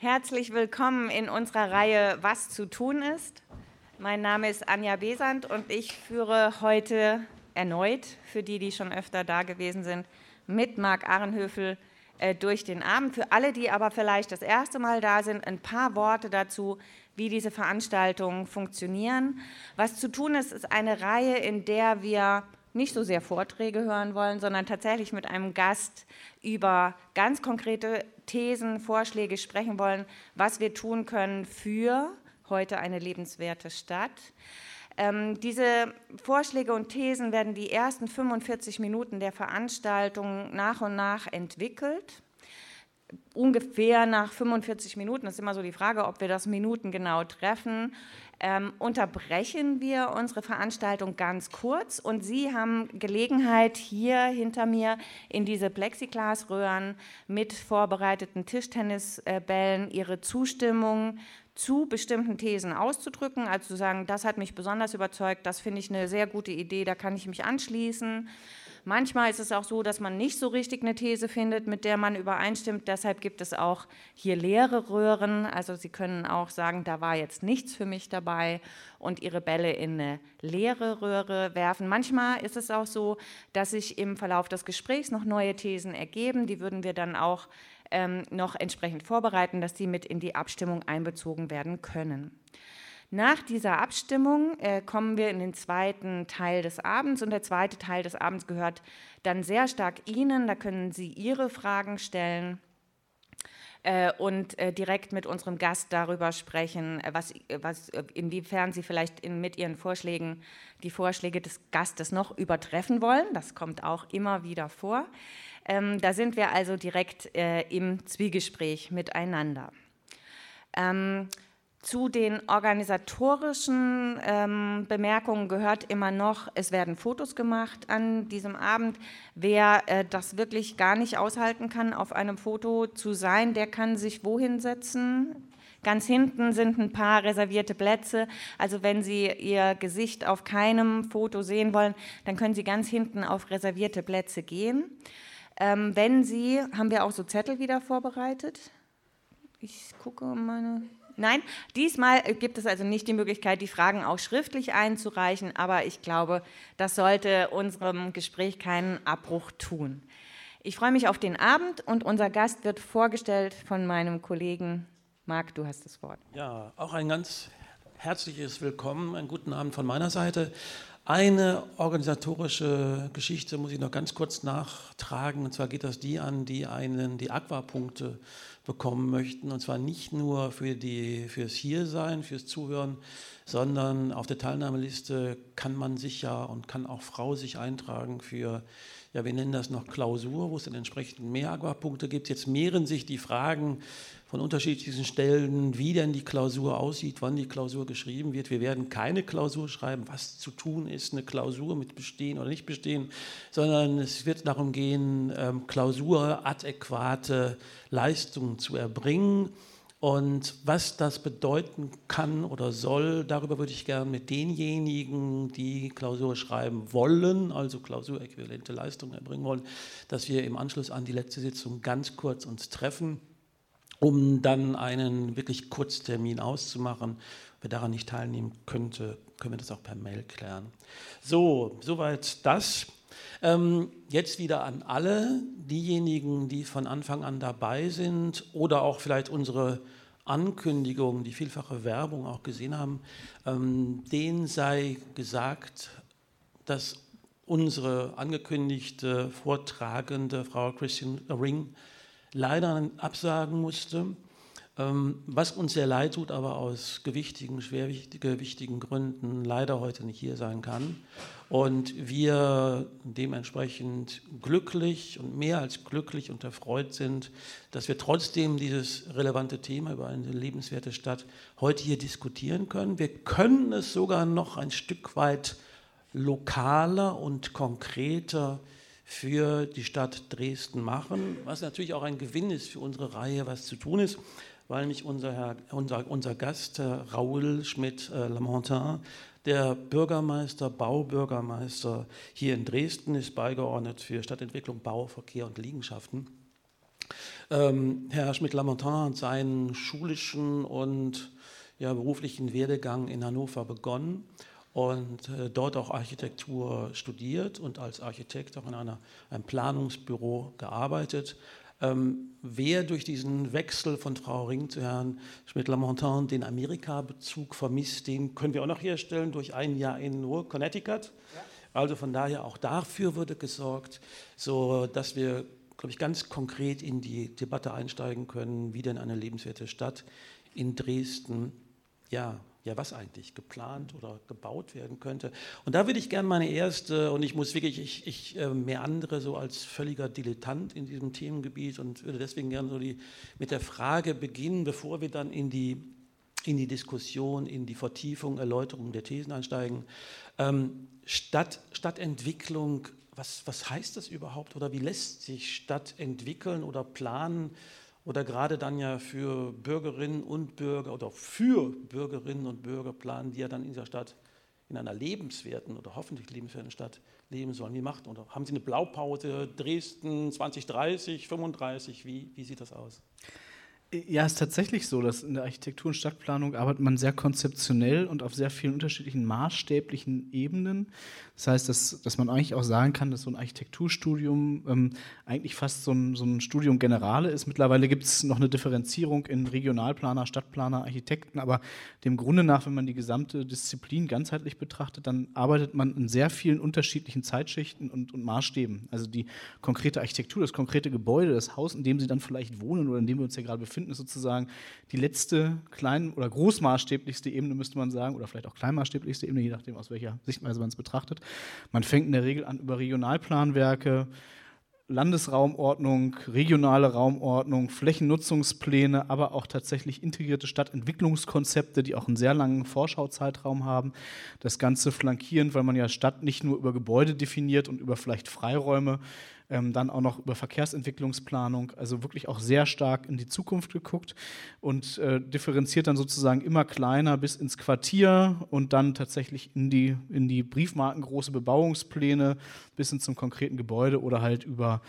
Herzlich willkommen in unserer Reihe Was zu tun ist. Mein Name ist Anja Besant und ich führe heute erneut, für die, die schon öfter da gewesen sind, mit Marc Ahrenhöfel äh, durch den Abend. Für alle, die aber vielleicht das erste Mal da sind, ein paar Worte dazu, wie diese Veranstaltungen funktionieren. Was zu tun ist, ist eine Reihe, in der wir nicht so sehr Vorträge hören wollen, sondern tatsächlich mit einem Gast über ganz konkrete Thesen, Vorschläge sprechen wollen, was wir tun können für heute eine lebenswerte Stadt. Ähm, diese Vorschläge und Thesen werden die ersten 45 Minuten der Veranstaltung nach und nach entwickelt. Ungefähr nach 45 Minuten, das ist immer so die Frage, ob wir das Minuten genau treffen, ähm, unterbrechen wir unsere Veranstaltung ganz kurz und Sie haben Gelegenheit, hier hinter mir in diese Plexiglasröhren mit vorbereiteten Tischtennisbällen Ihre Zustimmung zu bestimmten Thesen auszudrücken, also zu sagen, das hat mich besonders überzeugt, das finde ich eine sehr gute Idee, da kann ich mich anschließen. Manchmal ist es auch so, dass man nicht so richtig eine These findet, mit der man übereinstimmt. Deshalb gibt es auch hier leere Röhren. Also Sie können auch sagen, da war jetzt nichts für mich dabei und Ihre Bälle in eine leere Röhre werfen. Manchmal ist es auch so, dass sich im Verlauf des Gesprächs noch neue Thesen ergeben. Die würden wir dann auch ähm, noch entsprechend vorbereiten, dass sie mit in die Abstimmung einbezogen werden können. Nach dieser Abstimmung äh, kommen wir in den zweiten Teil des Abends und der zweite Teil des Abends gehört dann sehr stark Ihnen. Da können Sie Ihre Fragen stellen äh, und äh, direkt mit unserem Gast darüber sprechen, äh, was, was, inwiefern Sie vielleicht in, mit Ihren Vorschlägen die Vorschläge des Gastes noch übertreffen wollen. Das kommt auch immer wieder vor. Ähm, da sind wir also direkt äh, im Zwiegespräch miteinander. Ähm, zu den organisatorischen ähm, Bemerkungen gehört immer noch, es werden Fotos gemacht an diesem Abend. Wer äh, das wirklich gar nicht aushalten kann, auf einem Foto zu sein, der kann sich wohin setzen? Ganz hinten sind ein paar reservierte Plätze. Also wenn Sie Ihr Gesicht auf keinem Foto sehen wollen, dann können Sie ganz hinten auf reservierte Plätze gehen. Ähm, wenn Sie, haben wir auch so Zettel wieder vorbereitet? Ich gucke meine. Nein, diesmal gibt es also nicht die Möglichkeit, die Fragen auch schriftlich einzureichen, aber ich glaube, das sollte unserem Gespräch keinen Abbruch tun. Ich freue mich auf den Abend und unser Gast wird vorgestellt von meinem Kollegen Marc, du hast das Wort. Ja, auch ein ganz herzliches Willkommen, einen guten Abend von meiner Seite. Eine organisatorische Geschichte muss ich noch ganz kurz nachtragen. Und zwar geht das die an, die einen die Aquapunkte bekommen möchten. Und zwar nicht nur für die, fürs Hiersein, fürs Zuhören, sondern auf der Teilnahmeliste kann man sich ja und kann auch Frau sich eintragen für ja, wir nennen das noch Klausur, wo es dann entsprechend mehr Aquapunkte gibt. Jetzt mehren sich die Fragen von unterschiedlichen Stellen, wie denn die Klausur aussieht, wann die Klausur geschrieben wird. Wir werden keine Klausur schreiben, was zu tun ist, eine Klausur mit Bestehen oder nicht Bestehen, sondern es wird darum gehen, ähm, klausuradäquate Leistungen zu erbringen und was das bedeuten kann oder soll, darüber würde ich gerne mit denjenigen, die Klausur schreiben wollen, also klausuräquivalente Leistungen erbringen wollen, dass wir im Anschluss an die letzte Sitzung ganz kurz uns treffen, um dann einen wirklich Kurztermin auszumachen. Wer daran nicht teilnehmen könnte, können wir das auch per Mail klären. So, soweit das. Ähm, jetzt wieder an alle diejenigen, die von Anfang an dabei sind oder auch vielleicht unsere Ankündigung, die vielfache Werbung auch gesehen haben, ähm, denen sei gesagt, dass unsere angekündigte Vortragende, Frau Christian Ring, leider absagen musste. Ähm, was uns sehr leid tut, aber aus gewichtigen, schwerwichtigen Gründen leider heute nicht hier sein kann. Und wir dementsprechend glücklich und mehr als glücklich und erfreut sind, dass wir trotzdem dieses relevante Thema über eine lebenswerte Stadt heute hier diskutieren können. Wir können es sogar noch ein Stück weit lokaler und konkreter für die Stadt Dresden machen, was natürlich auch ein Gewinn ist für unsere Reihe, was zu tun ist weil mich unser, Herr, unser, unser Gast, Herr Raoul Schmidt-Lamontin, der Bürgermeister, Baubürgermeister hier in Dresden ist, beigeordnet für Stadtentwicklung, Bau, Verkehr und Liegenschaften. Ähm, Herr Schmidt-Lamontin hat seinen schulischen und ja, beruflichen Werdegang in Hannover begonnen und äh, dort auch Architektur studiert und als Architekt auch in einer, einem Planungsbüro gearbeitet. Ähm, wer durch diesen Wechsel von Frau Ring zu Herrn Schmidt-Lamontin den Amerika-Bezug vermisst, den können wir auch noch herstellen durch ein Jahr in nur Connecticut. Ja. Also von daher auch dafür wurde gesorgt, so dass wir, glaube ich, ganz konkret in die Debatte einsteigen können, wie denn eine lebenswerte Stadt in Dresden ja, ja, was eigentlich geplant oder gebaut werden könnte. Und da würde ich gerne meine erste, und ich muss wirklich, ich, ich äh, meandere so als völliger Dilettant in diesem Themengebiet und würde deswegen gerne so die, mit der Frage beginnen, bevor wir dann in die, in die Diskussion, in die Vertiefung, Erläuterung der Thesen einsteigen. Ähm, Stadt, Stadtentwicklung, was, was heißt das überhaupt oder wie lässt sich Stadt entwickeln oder planen? Oder gerade dann ja für Bürgerinnen und Bürger oder für Bürgerinnen und Bürger planen, die ja dann in dieser Stadt in einer lebenswerten oder hoffentlich lebenswerten Stadt leben sollen. Wie macht oder haben Sie eine Blaupause Dresden 2030, 35? Wie, wie sieht das aus? Ja, es ist tatsächlich so, dass in der Architektur- und Stadtplanung arbeitet man sehr konzeptionell und auf sehr vielen unterschiedlichen maßstäblichen Ebenen. Das heißt, dass, dass man eigentlich auch sagen kann, dass so ein Architekturstudium ähm, eigentlich fast so ein, so ein Studium Generale ist. Mittlerweile gibt es noch eine Differenzierung in Regionalplaner, Stadtplaner, Architekten, aber dem Grunde nach, wenn man die gesamte Disziplin ganzheitlich betrachtet, dann arbeitet man in sehr vielen unterschiedlichen Zeitschichten und, und Maßstäben. Also die konkrete Architektur, das konkrete Gebäude, das Haus, in dem Sie dann vielleicht wohnen oder in dem wir uns ja gerade befinden, ist sozusagen die letzte klein- oder großmaßstäblichste Ebene, müsste man sagen, oder vielleicht auch kleinmaßstäblichste Ebene, je nachdem, aus welcher Sichtweise man es betrachtet. Man fängt in der Regel an über Regionalplanwerke, Landesraumordnung, regionale Raumordnung, Flächennutzungspläne, aber auch tatsächlich integrierte Stadtentwicklungskonzepte, die auch einen sehr langen Vorschauzeitraum haben. Das Ganze flankierend, weil man ja Stadt nicht nur über Gebäude definiert und über vielleicht Freiräume, ähm, dann auch noch über Verkehrsentwicklungsplanung, also wirklich auch sehr stark in die Zukunft geguckt und äh, differenziert dann sozusagen immer kleiner bis ins Quartier und dann tatsächlich in die, in die briefmarkengroße Bebauungspläne bis hin zum konkreten Gebäude oder halt über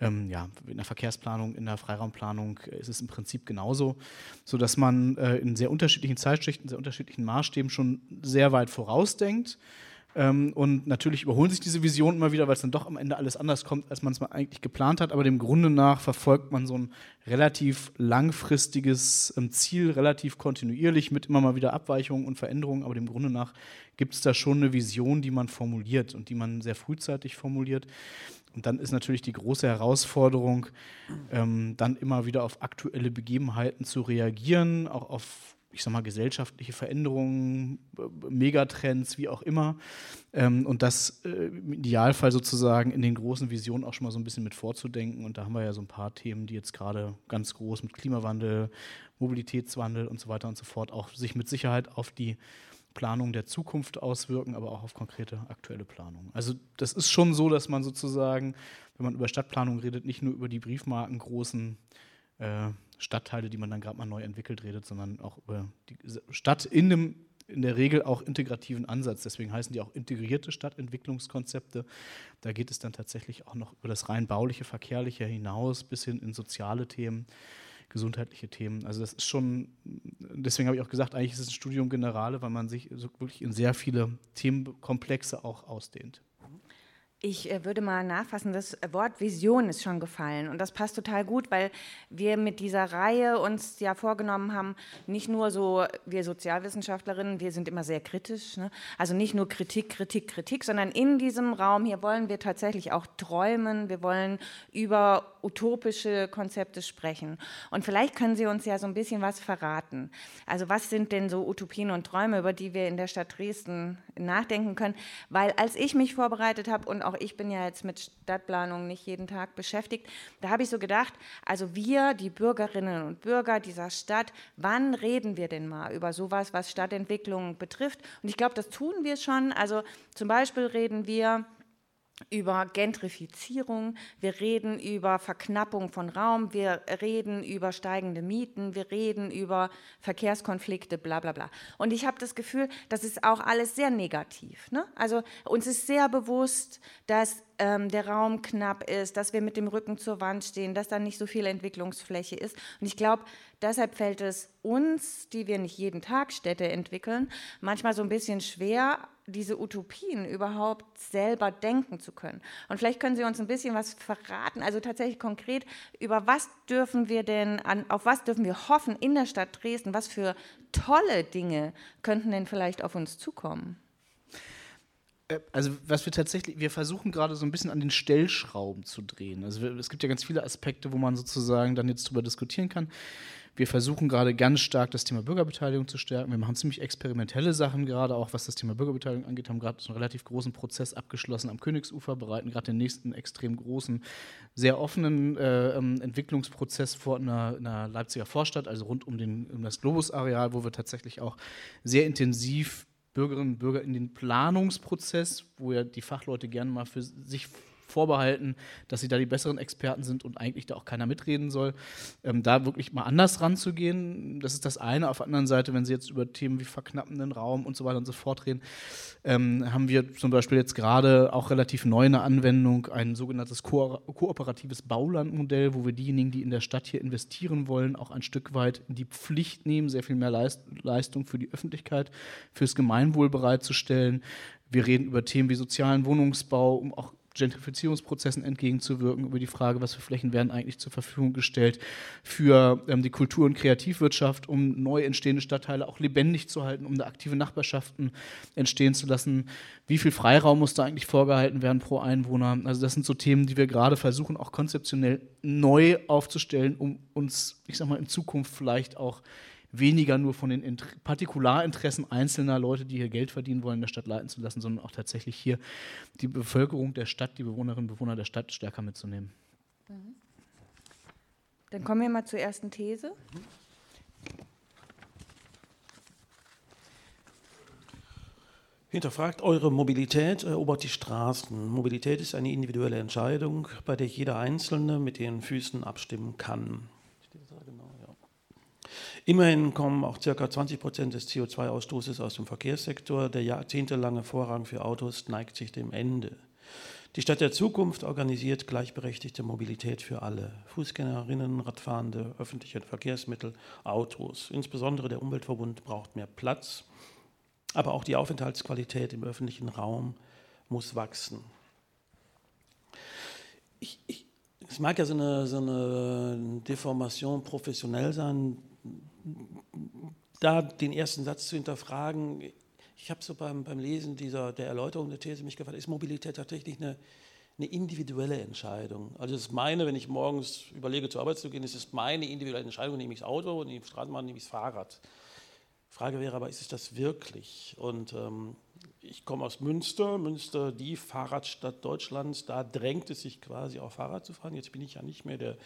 ähm, ja, in der Verkehrsplanung, in der Freiraumplanung ist es im Prinzip genauso, sodass man äh, in sehr unterschiedlichen Zeitschichten, sehr unterschiedlichen Maßstäben schon sehr weit vorausdenkt ähm, und natürlich überholen sich diese Visionen immer wieder, weil es dann doch am Ende alles anders kommt, als man es mal eigentlich geplant hat. Aber dem Grunde nach verfolgt man so ein relativ langfristiges ähm, Ziel, relativ kontinuierlich mit immer mal wieder Abweichungen und Veränderungen. Aber dem Grunde nach gibt es da schon eine Vision, die man formuliert und die man sehr frühzeitig formuliert. Und dann ist natürlich die große Herausforderung, ähm, dann immer wieder auf aktuelle Begebenheiten zu reagieren, auch auf ich sag mal, gesellschaftliche Veränderungen, Megatrends, wie auch immer. Ähm, und das äh, im Idealfall sozusagen in den großen Visionen auch schon mal so ein bisschen mit vorzudenken. Und da haben wir ja so ein paar Themen, die jetzt gerade ganz groß mit Klimawandel, Mobilitätswandel und so weiter und so fort auch sich mit Sicherheit auf die Planung der Zukunft auswirken, aber auch auf konkrete aktuelle Planungen. Also das ist schon so, dass man sozusagen, wenn man über Stadtplanung redet, nicht nur über die Briefmarken großen äh, Stadtteile, die man dann gerade mal neu entwickelt, redet, sondern auch über die Stadt in dem in der Regel auch integrativen Ansatz. Deswegen heißen die auch integrierte Stadtentwicklungskonzepte. Da geht es dann tatsächlich auch noch über das rein bauliche, verkehrliche hinaus bis hin in soziale Themen, gesundheitliche Themen. Also das ist schon, deswegen habe ich auch gesagt, eigentlich ist es ein Studium Generale, weil man sich wirklich in sehr viele Themenkomplexe auch ausdehnt. Ich äh, würde mal nachfassen, das Wort Vision ist schon gefallen und das passt total gut, weil wir mit dieser Reihe uns ja vorgenommen haben, nicht nur so, wir Sozialwissenschaftlerinnen, wir sind immer sehr kritisch, ne? also nicht nur Kritik, Kritik, Kritik, sondern in diesem Raum hier wollen wir tatsächlich auch träumen, wir wollen über utopische Konzepte sprechen. Und vielleicht können Sie uns ja so ein bisschen was verraten. Also was sind denn so Utopien und Träume, über die wir in der Stadt Dresden nachdenken können? Weil als ich mich vorbereitet habe und auch ich bin ja jetzt mit Stadtplanung nicht jeden Tag beschäftigt, da habe ich so gedacht, also wir, die Bürgerinnen und Bürger dieser Stadt, wann reden wir denn mal über sowas, was Stadtentwicklung betrifft? Und ich glaube, das tun wir schon. Also zum Beispiel reden wir über Gentrifizierung, wir reden über Verknappung von Raum, wir reden über steigende Mieten, wir reden über Verkehrskonflikte, bla bla bla. Und ich habe das Gefühl, das ist auch alles sehr negativ. Ne? Also uns ist sehr bewusst, dass ähm, der Raum knapp ist, dass wir mit dem Rücken zur Wand stehen, dass da nicht so viel Entwicklungsfläche ist. Und ich glaube, deshalb fällt es uns, die wir nicht jeden Tag Städte entwickeln, manchmal so ein bisschen schwer, diese Utopien überhaupt selber denken zu können. Und vielleicht können Sie uns ein bisschen was verraten, also tatsächlich konkret, über was dürfen wir denn, an, auf was dürfen wir hoffen in der Stadt Dresden, was für tolle Dinge könnten denn vielleicht auf uns zukommen? Äh, also was wir tatsächlich, wir versuchen gerade so ein bisschen an den Stellschrauben zu drehen. Also es gibt ja ganz viele Aspekte, wo man sozusagen dann jetzt drüber diskutieren kann. Wir versuchen gerade ganz stark das Thema Bürgerbeteiligung zu stärken. Wir machen ziemlich experimentelle Sachen gerade, auch was das Thema Bürgerbeteiligung angeht, haben gerade einen relativ großen Prozess abgeschlossen am Königsufer, bereiten gerade den nächsten extrem großen, sehr offenen äh, ähm, Entwicklungsprozess vor einer, einer, Leipziger Vorstadt, also rund um, den, um das Globus-Areal, wo wir tatsächlich auch sehr intensiv Bürgerinnen und Bürger in den Planungsprozess, wo ja die Fachleute gerne mal für sich vorbehalten, dass sie da die besseren Experten sind und eigentlich da auch keiner mitreden soll. Ähm, da wirklich mal anders ranzugehen, das ist das eine. Auf der anderen Seite, wenn Sie jetzt über Themen wie verknappenden Raum und so weiter und so fort reden, ähm, haben wir zum Beispiel jetzt gerade auch relativ neu eine Anwendung, ein sogenanntes ko kooperatives Baulandmodell, wo wir diejenigen, die in der Stadt hier investieren wollen, auch ein Stück weit in die Pflicht nehmen, sehr viel mehr Leist Leistung für die Öffentlichkeit, fürs Gemeinwohl bereitzustellen. Wir reden über Themen wie sozialen Wohnungsbau, um auch Gentrifizierungsprozessen entgegenzuwirken, über die Frage, was für Flächen werden eigentlich zur Verfügung gestellt für ähm, die Kultur- und Kreativwirtschaft, um neu entstehende Stadtteile auch lebendig zu halten, um da aktive Nachbarschaften entstehen zu lassen. Wie viel Freiraum muss da eigentlich vorgehalten werden pro Einwohner? Also das sind so Themen, die wir gerade versuchen, auch konzeptionell neu aufzustellen, um uns, ich sag mal, in Zukunft vielleicht auch weniger nur von den Int Partikularinteressen einzelner Leute, die hier Geld verdienen wollen, in der Stadt leiten zu lassen, sondern auch tatsächlich hier die Bevölkerung der Stadt, die Bewohnerinnen und Bewohner der Stadt stärker mitzunehmen. Mhm. Dann kommen wir mal zur ersten These. Hinterfragt eure Mobilität, erobert die Straßen. Mobilität ist eine individuelle Entscheidung, bei der jeder Einzelne mit den Füßen abstimmen kann. Immerhin kommen auch ca. 20 Prozent des CO2-Ausstoßes aus dem Verkehrssektor. Der jahrzehntelange Vorrang für Autos neigt sich dem Ende. Die Stadt der Zukunft organisiert gleichberechtigte Mobilität für alle. Fußgängerinnen, Radfahrende, öffentliche Verkehrsmittel, Autos. Insbesondere der Umweltverbund braucht mehr Platz. Aber auch die Aufenthaltsqualität im öffentlichen Raum muss wachsen. Ich, ich, es mag ja so eine, so eine Deformation professionell sein, da den ersten Satz zu hinterfragen, ich habe so beim, beim Lesen dieser, der Erläuterung der These mich gefragt, ist Mobilität tatsächlich eine, eine individuelle Entscheidung? Also das ist meine, wenn ich morgens überlege, zur Arbeit zu gehen, ist es meine individuelle Entscheidung, nehme ich das Auto, nehme ich die Straßenbahn, nehme ich das Fahrrad. Frage wäre aber, ist es das wirklich? Und ähm, ich komme aus Münster, Münster die Fahrradstadt Deutschlands, da drängt es sich quasi auch Fahrrad zu fahren. Jetzt bin ich ja nicht mehr der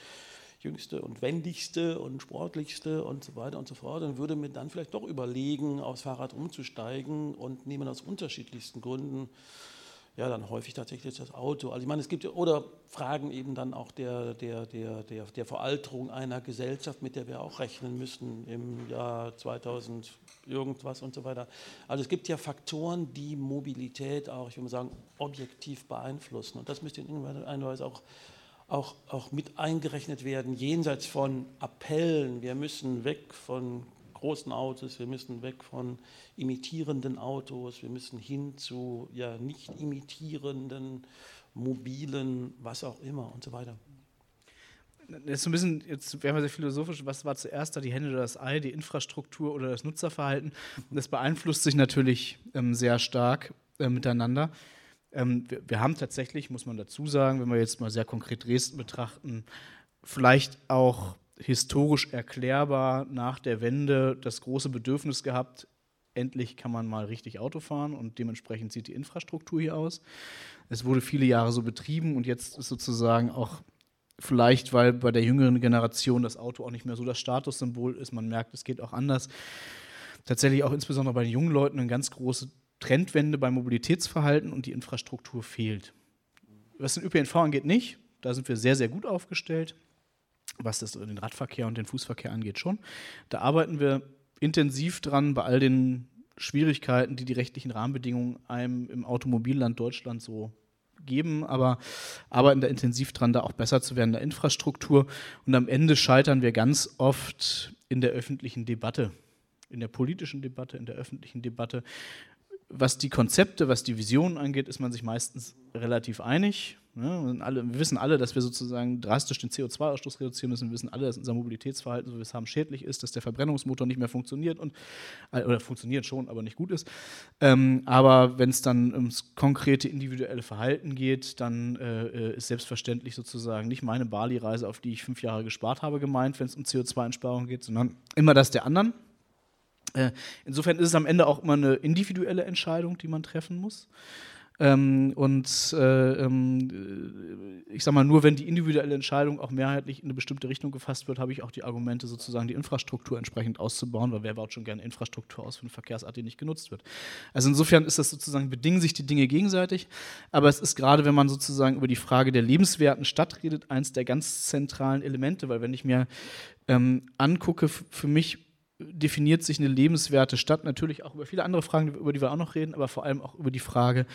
jüngste und wendigste und sportlichste und so weiter und so fort und würde mir dann vielleicht doch überlegen, aufs Fahrrad umzusteigen und nehmen aus unterschiedlichsten Gründen ja, dann häufig tatsächlich das Auto. Also ich meine, es gibt oder Fragen eben dann auch der, der, der, der, der Veralterung einer Gesellschaft, mit der wir auch rechnen müssen im Jahr 2000 irgendwas und so weiter. Also es gibt ja Faktoren, die Mobilität auch, ich würde mal sagen, objektiv beeinflussen. Und das müsste in irgendeiner Weise auch auch, auch mit eingerechnet werden, jenseits von Appellen, wir müssen weg von großen Autos, wir müssen weg von imitierenden Autos, wir müssen hin zu ja, nicht imitierenden, mobilen, was auch immer und so weiter. Das ein bisschen, jetzt werden wir sehr philosophisch, was war zuerst da, die Hände oder das Ei, die Infrastruktur oder das Nutzerverhalten? Das beeinflusst sich natürlich ähm, sehr stark äh, miteinander. Ähm, wir, wir, haben tatsächlich, muss man dazu sagen, wenn wir jetzt mal sehr konkret Dresden betrachten, vielleicht auch historisch erklärbar nach der Wende das große Bedürfnis gehabt, endlich kann man mal richtig Auto fahren und dementsprechend sieht die Infrastruktur hier aus. Es wurde viele Jahre so betrieben und jetzt ist sozusagen auch vielleicht, weil bei der jüngeren Generation das Auto auch nicht mehr so das Statussymbol ist, man merkt, es geht auch anders. Tatsächlich auch insbesondere bei den jungen Leuten eine ganz große Trendwende beim Mobilitätsverhalten und die Infrastruktur fehlt. Was den ÖPNV angeht, nicht. Da sind wir sehr, sehr gut aufgestellt. Was das, den Radverkehr und den Fußverkehr angeht, schon. Da arbeiten wir intensiv dran bei all den Schwierigkeiten, die die rechtlichen Rahmenbedingungen einem im Automobilland Deutschland so geben, aber arbeiten da intensiv dran, da auch besser zu werden in der Infrastruktur. Und am Ende scheitern wir ganz oft in der öffentlichen Debatte, in der politischen Debatte, in der öffentlichen Debatte. Was die Konzepte, was die Visionen angeht, ist man sich meistens relativ einig. Ne? Wir wissen alle, dass wir sozusagen drastisch den CO2-Ausstoß reduzieren müssen. Wir wissen alle, dass unser Mobilitätsverhalten, so wie wir es haben, schädlich ist, dass der Verbrennungsmotor nicht mehr funktioniert und äh, oder funktioniert schon, aber nicht gut ist. Ähm, aber wenn es dann ums konkrete individuelle Verhalten geht, dann äh, ist selbstverständlich sozusagen nicht meine Bali-Reise, auf die ich fünf Jahre gespart habe, gemeint, wenn es um CO2-Einsparung geht, sondern immer das der anderen. Äh, insofern ist es am Ende auch immer eine individuelle Entscheidung, die man treffen muss. Ähm, und äh, ähm, ich sage mal, nur wenn die individuelle Entscheidung auch mehrheitlich in eine bestimmte Richtung gefasst wird, habe ich auch die Argumente, sozusagen die Infrastruktur entsprechend auszubauen, weil wer baut schon gerne Infrastruktur aus für eine Verkehrsart, die nicht genutzt wird. Also insofern ist das sozusagen, bedingen sich die Dinge gegenseitig, aber es ist gerade, wenn man sozusagen über die Frage der lebenswerten Stadt redet, eins der ganz zentralen Elemente, weil wenn ich mir ähm, angucke, für mich definiert sich eine lebenswerte Stadt natürlich auch über viele andere Fragen, über die wir auch noch reden, aber vor allem auch über die Frage,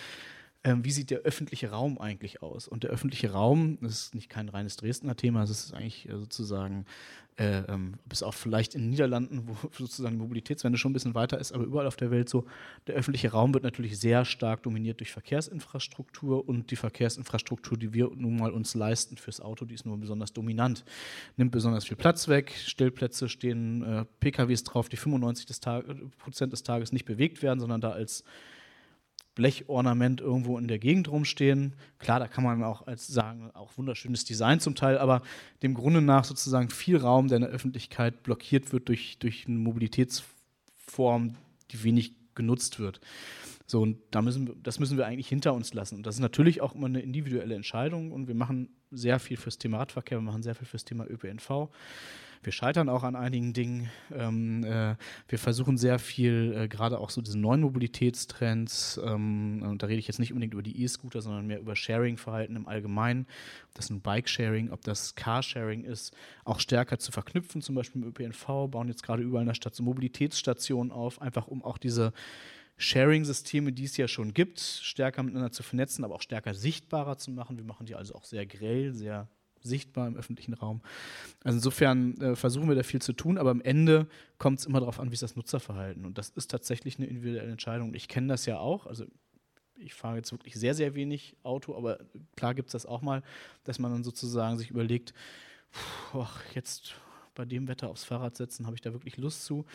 ähm, wie sieht der öffentliche Raum eigentlich aus? Und der öffentliche Raum, das ist nicht kein reines Dresdner Thema, das ist eigentlich äh, sozusagen, äh, ähm, bis auch vielleicht in den Niederlanden, wo sozusagen die Mobilitätswende schon ein bisschen weiter ist, aber überall auf der Welt so, der öffentliche Raum wird natürlich sehr stark dominiert durch Verkehrsinfrastruktur und die Verkehrsinfrastruktur, die wir nun mal uns leisten fürs Auto, die ist nur besonders dominant, nimmt besonders viel Platz weg, Stellplätze stehen äh, PKWs drauf, die 95 des Prozent des Tages nicht bewegt werden, sondern da als Blechornament irgendwo in der Gegend rumstehen. Klar, da kann man auch als sagen, auch wunderschönes Design zum Teil, aber dem Grunde nach sozusagen viel Raum, der in der Öffentlichkeit blockiert wird durch, durch eine Mobilitätsform, die wenig genutzt wird. So, und da müssen das müssen wir eigentlich hinter uns lassen. Und das ist natürlich auch immer eine individuelle Entscheidung und wir machen sehr viel fürs Thema Radverkehr, wir machen sehr viel fürs Thema ÖPNV. Wir scheitern auch an einigen Dingen. Ähm, äh, wir versuchen sehr viel, äh, gerade auch so diese neuen Mobilitätstrends, ähm, und da rede ich jetzt nicht unbedingt über die E-Scooter, sondern mehr über Sharing-Verhalten im Allgemeinen, ob das ein Bike-Sharing, ob das Car-Sharing ist, auch stärker zu verknüpfen, zum Beispiel im ÖPNV, bauen jetzt gerade überall in der Stadt so Mobilitätsstationen auf, einfach um auch diese Sharing-Systeme, die es ja schon gibt, stärker miteinander zu vernetzen, aber auch stärker sichtbarer zu machen. Wir machen die also auch sehr grell, sehr sichtbar im öffentlichen Raum. Also insofern äh, versuchen wir da viel zu tun, aber am Ende kommt es immer darauf an, wie ist das Nutzerverhalten. Und das ist tatsächlich eine individuelle Entscheidung. Ich kenne das ja auch. Also ich fahre jetzt wirklich sehr, sehr wenig Auto, aber klar gibt es das auch mal, dass man dann sozusagen sich überlegt, pff, jetzt bei dem Wetter aufs Fahrrad setzen, habe ich da wirklich Lust zu.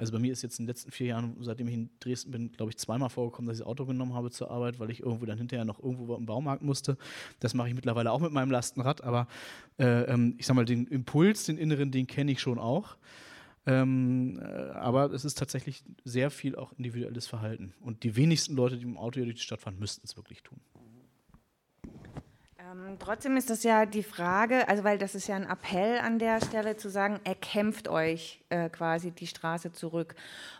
Also bei mir ist jetzt in den letzten vier Jahren, seitdem ich in Dresden bin, glaube ich, zweimal vorgekommen, dass ich das Auto genommen habe zur Arbeit, weil ich irgendwo dann hinterher noch irgendwo im Baumarkt musste. Das mache ich mittlerweile auch mit meinem Lastenrad, aber äh, ähm, ich sage mal, den Impuls, den inneren, den kenne ich schon auch. Ähm, äh, aber es ist tatsächlich sehr viel auch individuelles Verhalten. Und die wenigsten Leute, die mit dem Auto durch die Stadt fahren, müssten es wirklich tun. Ähm, trotzdem ist das ja die Frage, also weil das ist ja ein Appell an der Stelle zu sagen, erkämpft euch äh, quasi die Straße zurück.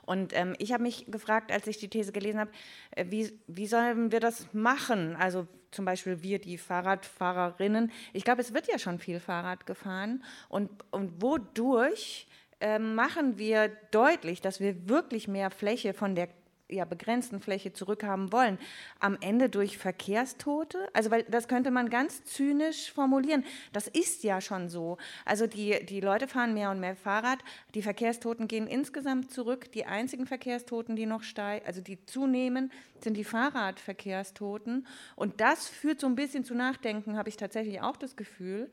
Und ähm, ich habe mich gefragt, als ich die These gelesen habe, äh, wie, wie sollen wir das machen? Also zum Beispiel wir, die Fahrradfahrerinnen. Ich glaube, es wird ja schon viel Fahrrad gefahren. Und, und wodurch äh, machen wir deutlich, dass wir wirklich mehr Fläche von der ja, begrenzten Fläche zurückhaben wollen, am Ende durch Verkehrstote? Also, weil das könnte man ganz zynisch formulieren. Das ist ja schon so. Also, die, die Leute fahren mehr und mehr Fahrrad, die Verkehrstoten gehen insgesamt zurück. Die einzigen Verkehrstoten, die noch steigen, also die zunehmen, sind die Fahrradverkehrstoten. Und das führt so ein bisschen zu Nachdenken, habe ich tatsächlich auch das Gefühl.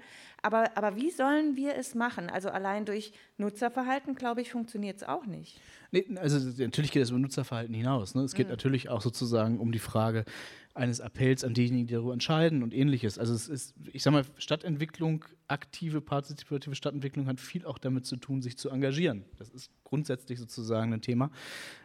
Aber, aber wie sollen wir es machen? Also allein durch Nutzerverhalten, glaube ich, funktioniert es auch nicht. Nee, also natürlich geht es über Nutzerverhalten hinaus. Ne? Es geht mhm. natürlich auch sozusagen um die Frage eines Appells an diejenigen, die darüber entscheiden und ähnliches. Also es ist, ich sage mal, Stadtentwicklung, aktive, partizipative Stadtentwicklung hat viel auch damit zu tun, sich zu engagieren. Das ist grundsätzlich sozusagen ein Thema.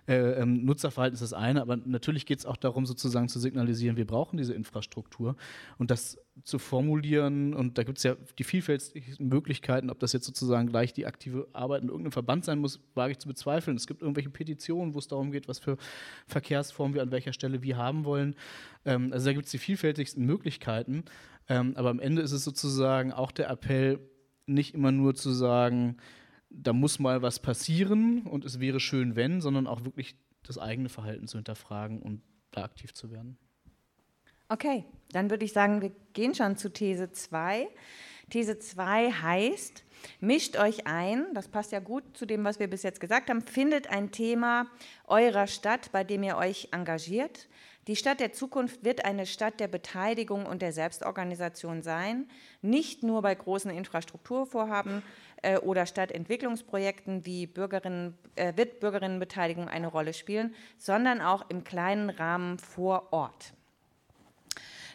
Äh, ähm, Nutzerverhalten ist das eine, aber natürlich geht es auch darum, sozusagen zu signalisieren, wir brauchen diese Infrastruktur und das zu formulieren. Und da gibt es ja die vielfältigsten Möglichkeiten, ob das jetzt sozusagen gleich die aktive Arbeit in irgendeinem Verband sein muss, wage ich zu bezweifeln. Es gibt irgendwelche Petitionen, wo es darum geht, was für Verkehrsformen wir an welcher Stelle wie haben wollen. Ähm, also da gibt es die vielfältigsten Möglichkeiten. Ähm, aber am Ende ist es sozusagen auch der Appell, nicht immer nur zu sagen, da muss mal was passieren und es wäre schön, wenn, sondern auch wirklich das eigene Verhalten zu hinterfragen und da aktiv zu werden. Okay, dann würde ich sagen, wir gehen schon zu These 2. These 2 heißt, mischt euch ein, das passt ja gut zu dem, was wir bis jetzt gesagt haben, findet ein Thema eurer Stadt, bei dem ihr euch engagiert. Die Stadt der Zukunft wird eine Stadt der Beteiligung und der Selbstorganisation sein, nicht nur bei großen Infrastrukturvorhaben äh, oder Stadtentwicklungsprojekten wie Bürgerinnen, äh, wird Bürgerinnenbeteiligung eine Rolle spielen, sondern auch im kleinen Rahmen vor Ort.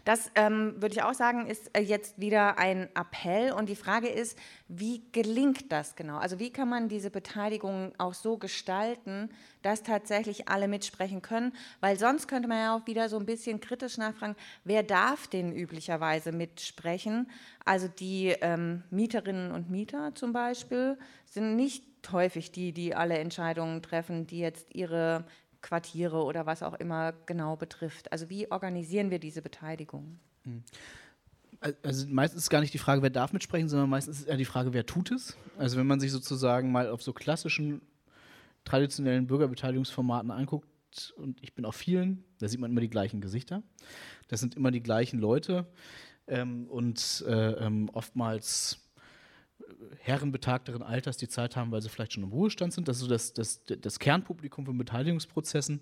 Das ähm, würde ich auch sagen, ist äh, jetzt wieder ein Appell. Und die Frage ist, wie gelingt das genau? Also wie kann man diese Beteiligung auch so gestalten, dass tatsächlich alle mitsprechen können? Weil sonst könnte man ja auch wieder so ein bisschen kritisch nachfragen, wer darf denn üblicherweise mitsprechen? Also die ähm, Mieterinnen und Mieter zum Beispiel sind nicht häufig die, die alle Entscheidungen treffen, die jetzt ihre Quartiere oder was auch immer genau betrifft. Also wie organisieren wir diese Beteiligung? Hm. Also meistens ist gar nicht die Frage, wer darf mitsprechen, sondern meistens ist eher die Frage, wer tut es. Also wenn man sich sozusagen mal auf so klassischen, traditionellen Bürgerbeteiligungsformaten anguckt, und ich bin auf vielen, da sieht man immer die gleichen Gesichter. Das sind immer die gleichen Leute. Ähm, und äh, ähm, oftmals Herren betagteren Alters, die Zeit haben, weil sie vielleicht schon im Ruhestand sind. Das ist so das, das, das Kernpublikum von Beteiligungsprozessen.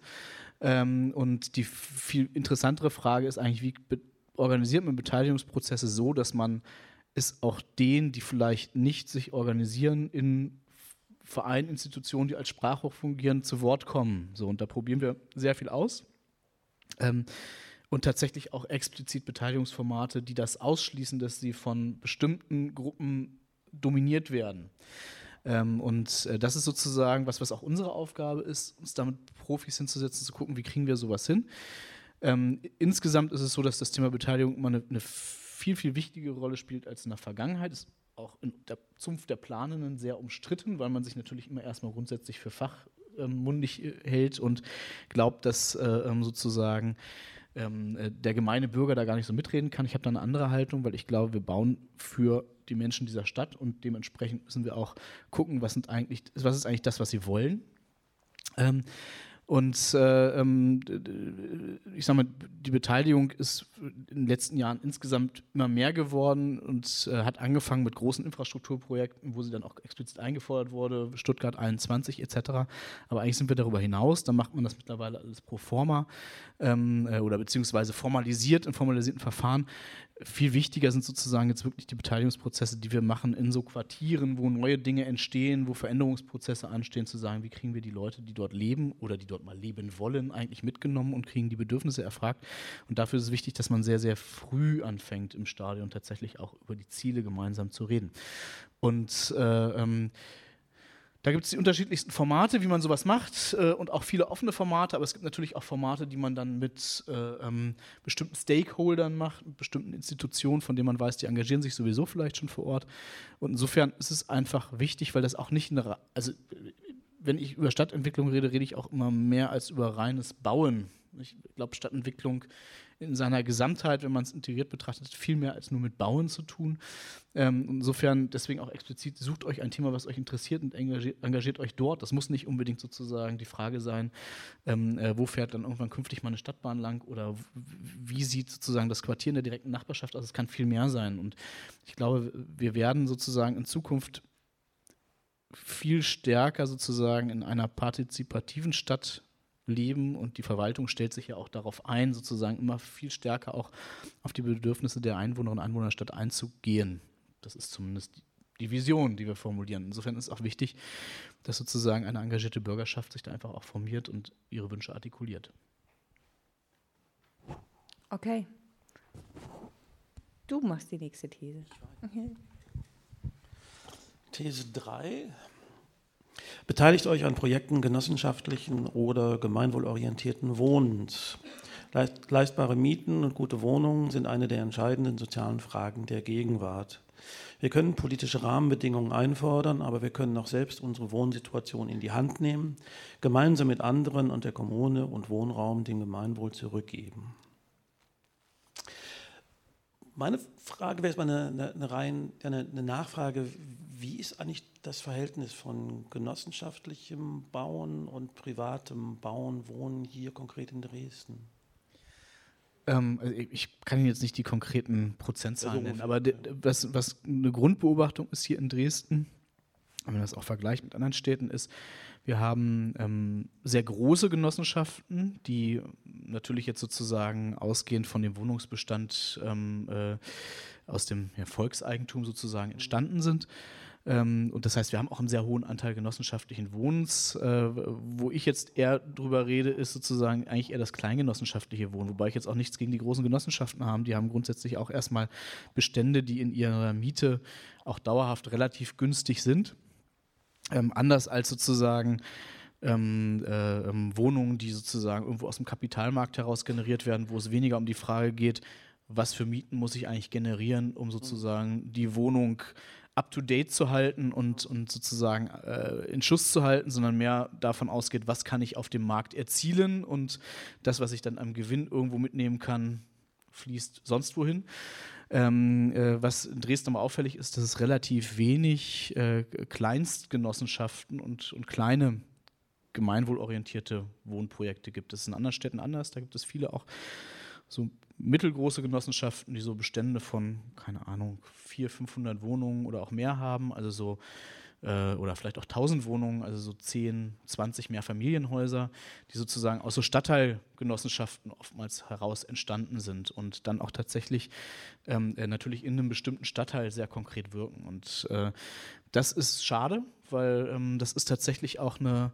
Ähm, und die viel interessantere Frage ist eigentlich, wie organisiert man Beteiligungsprozesse so, dass man es auch denen, die vielleicht nicht sich organisieren, in Vereinen, Institutionen, die als Sprachrohr fungieren, zu Wort kommen. So, und da probieren wir sehr viel aus. Ähm, und tatsächlich auch explizit Beteiligungsformate, die das ausschließen, dass sie von bestimmten Gruppen dominiert werden. Ähm, und äh, das ist sozusagen was, was auch unsere Aufgabe ist, uns damit Profis hinzusetzen, zu gucken, wie kriegen wir sowas hin. Ähm, insgesamt ist es so, dass das Thema Beteiligung immer eine, eine viel, viel wichtigere Rolle spielt als in der Vergangenheit. Ist auch in der Zunft der Planenden sehr umstritten, weil man sich natürlich immer erstmal grundsätzlich für fachmundig ähm, hält und glaubt, dass äh, ähm, sozusagen ähm, äh, der gemeine Bürger da gar nicht so mitreden kann. Ich habe da eine andere Haltung, weil ich glaube, wir bauen für die Menschen dieser Stadt und dementsprechend müssen wir auch gucken, was, sind eigentlich, was ist eigentlich das, was sie wollen. Ähm, und äh, ähm, ich sage mal, die Beteiligung ist in den letzten Jahren insgesamt immer mehr geworden und äh, hat angefangen mit großen Infrastrukturprojekten, wo sie dann auch explizit eingefordert wurde, Stuttgart 21 etc. Aber eigentlich sind wir darüber hinaus, da macht man das mittlerweile alles pro forma ähm, äh, oder beziehungsweise formalisiert in formalisierten Verfahren. Viel wichtiger sind sozusagen jetzt wirklich die Beteiligungsprozesse, die wir machen in so Quartieren, wo neue Dinge entstehen, wo Veränderungsprozesse anstehen, zu sagen, wie kriegen wir die Leute, die dort leben oder die dort mal leben wollen, eigentlich mitgenommen und kriegen die Bedürfnisse erfragt. Und dafür ist es wichtig, dass man sehr, sehr früh anfängt im Stadion tatsächlich auch über die Ziele gemeinsam zu reden. Und äh, ähm, da gibt es die unterschiedlichsten Formate, wie man sowas macht äh, und auch viele offene Formate, aber es gibt natürlich auch Formate, die man dann mit äh, ähm, bestimmten Stakeholdern macht, mit bestimmten Institutionen, von denen man weiß, die engagieren sich sowieso vielleicht schon vor Ort. Und insofern ist es einfach wichtig, weil das auch nicht eine, also wenn ich über Stadtentwicklung rede, rede ich auch immer mehr als über reines Bauen. Ich glaube, Stadtentwicklung in seiner Gesamtheit, wenn man es integriert betrachtet, viel mehr als nur mit Bauen zu tun. Ähm, insofern deswegen auch explizit, sucht euch ein Thema, was euch interessiert und engagiert, engagiert euch dort. Das muss nicht unbedingt sozusagen die Frage sein, ähm, äh, wo fährt dann irgendwann künftig mal eine Stadtbahn lang oder wie sieht sozusagen das Quartier in der direkten Nachbarschaft aus. Es kann viel mehr sein. Und ich glaube, wir werden sozusagen in Zukunft viel stärker sozusagen in einer partizipativen Stadt leben und die Verwaltung stellt sich ja auch darauf ein, sozusagen immer viel stärker auch auf die Bedürfnisse der Einwohnerinnen und Einwohner der Stadt einzugehen. Das ist zumindest die Vision, die wir formulieren. Insofern ist es auch wichtig, dass sozusagen eine engagierte Bürgerschaft sich da einfach auch formiert und ihre Wünsche artikuliert. Okay. Du machst die nächste These. Okay. These 3 Beteiligt euch an Projekten genossenschaftlichen oder gemeinwohlorientierten Wohnens. Leistbare Mieten und gute Wohnungen sind eine der entscheidenden sozialen Fragen der Gegenwart. Wir können politische Rahmenbedingungen einfordern, aber wir können auch selbst unsere Wohnsituation in die Hand nehmen, gemeinsam mit anderen und der Kommune und Wohnraum dem Gemeinwohl zurückgeben. Meine Frage wäre jetzt mal eine, eine, eine, rein, eine, eine Nachfrage, wie ist eigentlich das Verhältnis von genossenschaftlichem Bauen und privatem Bauen, Wohnen hier konkret in Dresden? Ähm, also ich kann Ihnen jetzt nicht die konkreten Prozentzahlen nennen, aber was, was eine Grundbeobachtung ist hier in Dresden, wenn man das auch vergleicht mit anderen Städten, ist, wir haben ähm, sehr große Genossenschaften, die natürlich jetzt sozusagen ausgehend von dem Wohnungsbestand ähm, äh, aus dem ja, Volkseigentum sozusagen entstanden sind. Ähm, und das heißt, wir haben auch einen sehr hohen Anteil genossenschaftlichen Wohnens. Äh, wo ich jetzt eher drüber rede, ist sozusagen eigentlich eher das kleingenossenschaftliche Wohnen, wobei ich jetzt auch nichts gegen die großen Genossenschaften habe. Die haben grundsätzlich auch erstmal Bestände, die in ihrer Miete auch dauerhaft relativ günstig sind. Ähm, anders als sozusagen ähm, äh, ähm, Wohnungen, die sozusagen irgendwo aus dem Kapitalmarkt heraus generiert werden, wo es weniger um die Frage geht, was für Mieten muss ich eigentlich generieren, um sozusagen die Wohnung up-to-date zu halten und, und sozusagen äh, in Schuss zu halten, sondern mehr davon ausgeht, was kann ich auf dem Markt erzielen und das, was ich dann am Gewinn irgendwo mitnehmen kann, fließt sonst wohin. Ähm, äh, was in Dresden aber auffällig ist, dass es relativ wenig äh, Kleinstgenossenschaften und, und kleine gemeinwohlorientierte Wohnprojekte gibt. Das ist in anderen Städten anders. Da gibt es viele auch so mittelgroße Genossenschaften, die so Bestände von, keine Ahnung, 400, 500 Wohnungen oder auch mehr haben, also so, äh, oder vielleicht auch 1000 Wohnungen, also so 10, 20 Mehrfamilienhäuser, die sozusagen aus so Stadtteilgenossenschaften oftmals heraus entstanden sind und dann auch tatsächlich ähm, äh, natürlich in einem bestimmten Stadtteil sehr konkret wirken. Und äh, das ist schade, weil ähm, das ist tatsächlich auch eine,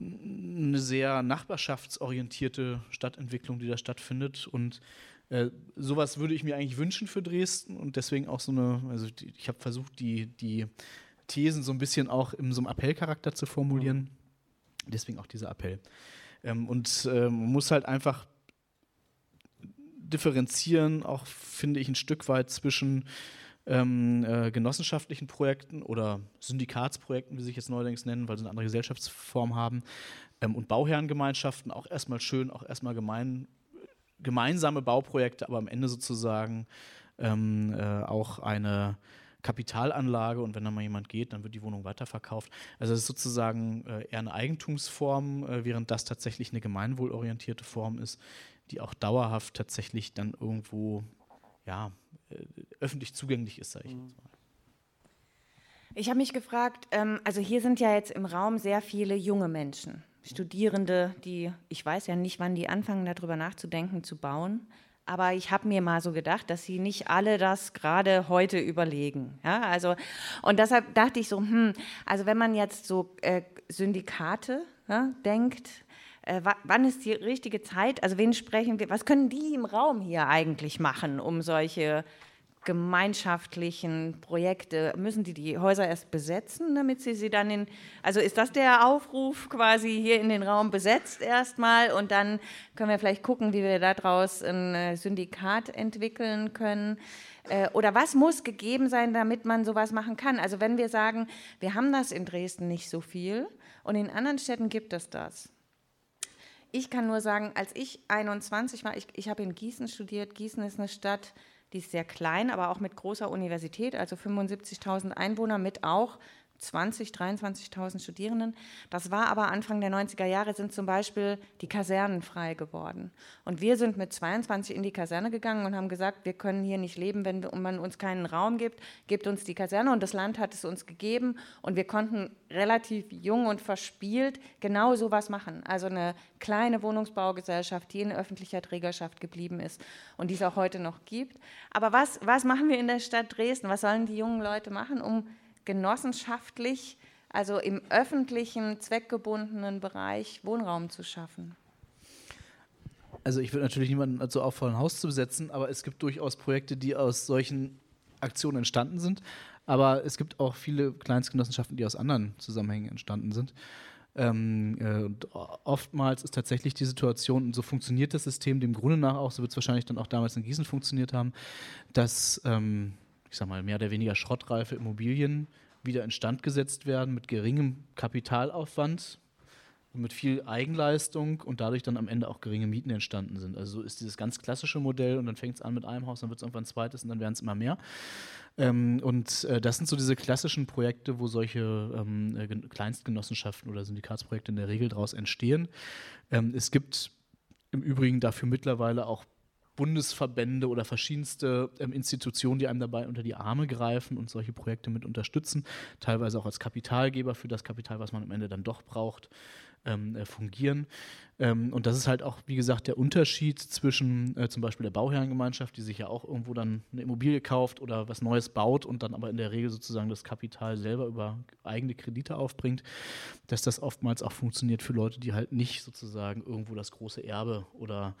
eine sehr nachbarschaftsorientierte Stadtentwicklung, die da stattfindet. Und äh, sowas würde ich mir eigentlich wünschen für Dresden und deswegen auch so eine, also die, ich habe versucht, die, die Thesen so ein bisschen auch in so einem Appellcharakter zu formulieren. Deswegen auch dieser Appell. Ähm, und äh, man muss halt einfach differenzieren, auch finde ich ein Stück weit zwischen ähm, äh, genossenschaftlichen Projekten oder Syndikatsprojekten, wie sie sich jetzt neuerdings nennen, weil sie eine andere Gesellschaftsform haben, ähm, und Bauherrengemeinschaften, auch erstmal schön, auch erstmal gemein, gemeinsame Bauprojekte, aber am Ende sozusagen ähm, äh, auch eine Kapitalanlage und wenn dann mal jemand geht, dann wird die Wohnung weiterverkauft. Also es ist sozusagen äh, eher eine Eigentumsform, äh, während das tatsächlich eine gemeinwohlorientierte Form ist, die auch dauerhaft tatsächlich dann irgendwo ja, äh, öffentlich zugänglich ist, sage ich jetzt mal. Ich habe mich gefragt, ähm, also hier sind ja jetzt im Raum sehr viele junge Menschen, Studierende, die, ich weiß ja nicht, wann die anfangen, darüber nachzudenken, zu bauen. Aber ich habe mir mal so gedacht, dass sie nicht alle das gerade heute überlegen. Ja, also, und deshalb dachte ich so, hm, also wenn man jetzt so äh, Syndikate ja, denkt, äh, wann ist die richtige Zeit? Also wen sprechen wir? Was können die im Raum hier eigentlich machen, um solche gemeinschaftlichen Projekte, müssen die die Häuser erst besetzen, damit sie sie dann in, also ist das der Aufruf quasi hier in den Raum besetzt erstmal und dann können wir vielleicht gucken, wie wir daraus ein äh, Syndikat entwickeln können. Äh, oder was muss gegeben sein, damit man sowas machen kann? Also wenn wir sagen, wir haben das in Dresden nicht so viel und in anderen Städten gibt es das. Ich kann nur sagen, als ich 21 war, ich, ich habe in Gießen studiert. Gießen ist eine Stadt, die ist sehr klein, aber auch mit großer Universität, also 75.000 Einwohner mit auch 20, 23.000 Studierenden. Das war aber Anfang der 90er Jahre sind zum Beispiel die Kasernen frei geworden. Und wir sind mit 22 in die Kaserne gegangen und haben gesagt, wir können hier nicht leben, wenn man uns keinen Raum gibt. Gebt uns die Kaserne und das Land hat es uns gegeben und wir konnten relativ jung und verspielt genau so was machen. Also eine kleine Wohnungsbaugesellschaft, die in öffentlicher Trägerschaft geblieben ist und die es auch heute noch gibt. Aber was, was machen wir in der Stadt Dresden? Was sollen die jungen Leute machen, um genossenschaftlich, also im öffentlichen, zweckgebundenen Bereich Wohnraum zu schaffen? Also ich würde natürlich niemanden dazu auffordern, ein Haus zu besetzen, aber es gibt durchaus Projekte, die aus solchen Aktionen entstanden sind. Aber es gibt auch viele Kleinstgenossenschaften, die aus anderen Zusammenhängen entstanden sind. Ähm, äh, und oftmals ist tatsächlich die Situation, und so funktioniert das System dem Grunde nach auch, so wird es wahrscheinlich dann auch damals in Gießen funktioniert haben, dass ähm, ich sag mal, mehr oder weniger schrottreife Immobilien wieder instand gesetzt werden mit geringem Kapitalaufwand, mit viel Eigenleistung und dadurch dann am Ende auch geringe Mieten entstanden sind. Also so ist dieses ganz klassische Modell und dann fängt es an mit einem Haus, dann wird es irgendwann ein zweites und dann werden es immer mehr. Ähm, und äh, das sind so diese klassischen Projekte, wo solche ähm, äh, Kleinstgenossenschaften oder Syndikatsprojekte in der Regel daraus entstehen. Ähm, es gibt im Übrigen dafür mittlerweile auch Bundesverbände oder verschiedenste ähm, Institutionen, die einem dabei unter die Arme greifen und solche Projekte mit unterstützen, teilweise auch als Kapitalgeber für das Kapital, was man am Ende dann doch braucht ähm, äh, fungieren. Ähm, und das ist halt auch, wie gesagt, der Unterschied zwischen äh, zum Beispiel der Bauherrengemeinschaft, die sich ja auch irgendwo dann eine Immobilie kauft oder was Neues baut und dann aber in der Regel sozusagen das Kapital selber über eigene Kredite aufbringt, dass das oftmals auch funktioniert für Leute, die halt nicht sozusagen irgendwo das große Erbe oder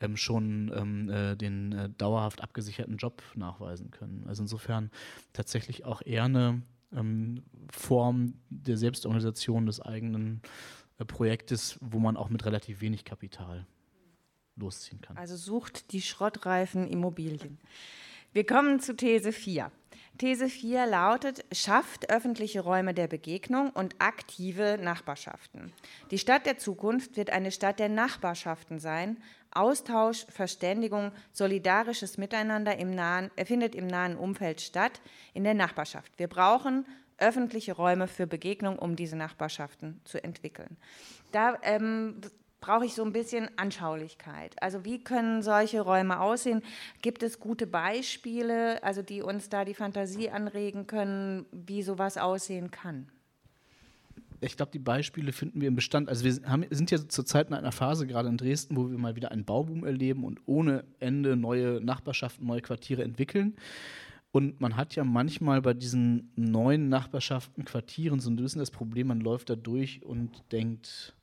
ähm, schon ähm, äh, den äh, dauerhaft abgesicherten Job nachweisen können. Also insofern tatsächlich auch eher eine ähm, Form der Selbstorganisation des eigenen äh, Projektes, wo man auch mit relativ wenig Kapital losziehen kann. Also sucht die schrottreifen Immobilien. Wir kommen zu These 4. These 4 lautet, schafft öffentliche Räume der Begegnung und aktive Nachbarschaften. Die Stadt der Zukunft wird eine Stadt der Nachbarschaften sein. Austausch, Verständigung, solidarisches Miteinander im nahen, findet im nahen Umfeld statt, in der Nachbarschaft. Wir brauchen öffentliche Räume für Begegnung, um diese Nachbarschaften zu entwickeln. Da ähm, brauche ich so ein bisschen Anschaulichkeit. Also wie können solche Räume aussehen? Gibt es gute Beispiele, also die uns da die Fantasie anregen können, wie sowas aussehen kann? Ich glaube, die Beispiele finden wir im Bestand. Also wir haben, sind ja zurzeit in einer Phase gerade in Dresden, wo wir mal wieder einen Bauboom erleben und ohne Ende neue Nachbarschaften, neue Quartiere entwickeln. Und man hat ja manchmal bei diesen neuen Nachbarschaften, Quartieren so ein bisschen das Problem, man läuft da durch und denkt,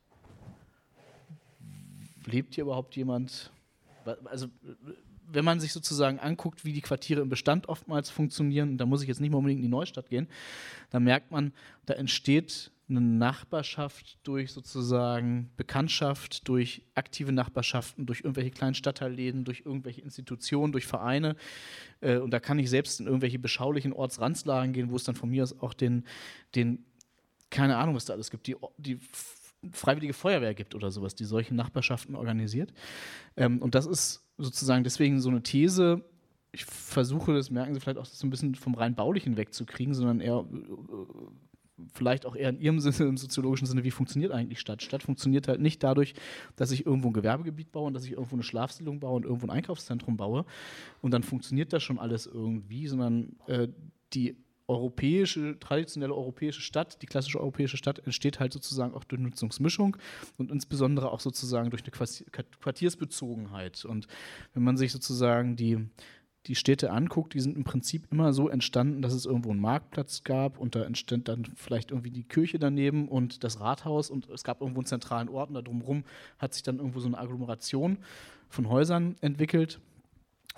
lebt hier überhaupt jemand? Also wenn man sich sozusagen anguckt, wie die Quartiere im Bestand oftmals funktionieren, da muss ich jetzt nicht mal unbedingt in die Neustadt gehen, dann merkt man, da entsteht eine Nachbarschaft durch sozusagen Bekanntschaft, durch aktive Nachbarschaften, durch irgendwelche kleinen Stadtteilläden, durch irgendwelche Institutionen, durch Vereine. Äh, und da kann ich selbst in irgendwelche beschaulichen Ortsrandslagen gehen, wo es dann von mir aus auch den, den keine Ahnung, was da alles gibt, die, die Freiwillige Feuerwehr gibt oder sowas, die solche Nachbarschaften organisiert. Ähm, und das ist sozusagen deswegen so eine These, ich versuche, das merken Sie vielleicht auch, das so ein bisschen vom rein baulichen wegzukriegen, sondern eher äh, vielleicht auch eher in ihrem Sinne, im soziologischen Sinne, wie funktioniert eigentlich Stadt? Stadt funktioniert halt nicht dadurch, dass ich irgendwo ein Gewerbegebiet baue und dass ich irgendwo eine Schlafsiedlung baue und irgendwo ein Einkaufszentrum baue und dann funktioniert das schon alles irgendwie, sondern äh, die europäische, traditionelle europäische Stadt, die klassische europäische Stadt entsteht halt sozusagen auch durch Nutzungsmischung und insbesondere auch sozusagen durch eine Quartiersbezogenheit. Und wenn man sich sozusagen die die Städte anguckt, die sind im Prinzip immer so entstanden, dass es irgendwo einen Marktplatz gab und da entstand dann vielleicht irgendwie die Kirche daneben und das Rathaus und es gab irgendwo einen zentralen Ort und da drumherum hat sich dann irgendwo so eine Agglomeration von Häusern entwickelt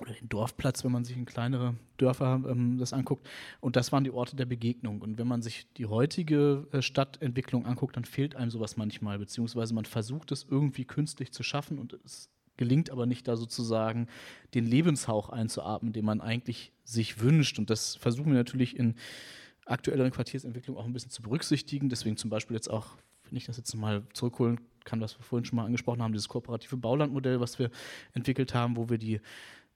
oder den Dorfplatz, wenn man sich in kleinere Dörfer ähm, das anguckt. Und das waren die Orte der Begegnung. Und wenn man sich die heutige äh, Stadtentwicklung anguckt, dann fehlt einem sowas manchmal, beziehungsweise man versucht es irgendwie künstlich zu schaffen und es gelingt aber nicht, da sozusagen den Lebenshauch einzuatmen, den man eigentlich sich wünscht. Und das versuchen wir natürlich in aktuelleren Quartiersentwicklungen auch ein bisschen zu berücksichtigen. Deswegen zum Beispiel jetzt auch, wenn ich das jetzt mal zurückholen kann, was wir vorhin schon mal angesprochen haben, dieses kooperative Baulandmodell, was wir entwickelt haben, wo wir die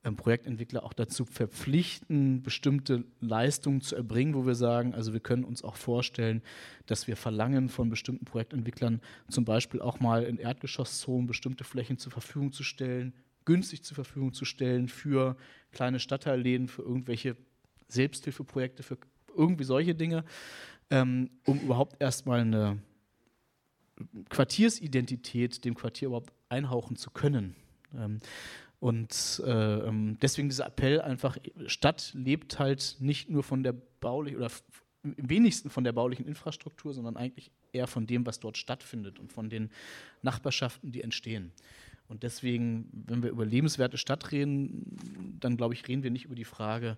Projektentwickler auch dazu verpflichten, bestimmte Leistungen zu erbringen, wo wir sagen, also wir können uns auch vorstellen, dass wir verlangen von bestimmten Projektentwicklern zum Beispiel auch mal in Erdgeschosszonen bestimmte Flächen zur Verfügung zu stellen, günstig zur Verfügung zu stellen für kleine Stadtteilläden, für irgendwelche Selbsthilfeprojekte, für irgendwie solche Dinge, ähm, um überhaupt erstmal eine Quartiersidentität dem Quartier überhaupt einhauchen zu können. Ähm, und äh, ähm, deswegen dieser Appell einfach, Stadt lebt halt nicht nur von der baulichen oder im wenigsten von der baulichen Infrastruktur, sondern eigentlich eher von dem, was dort stattfindet und von den Nachbarschaften, die entstehen. Und deswegen, wenn wir über lebenswerte Stadt reden, dann glaube ich, reden wir nicht über die Frage,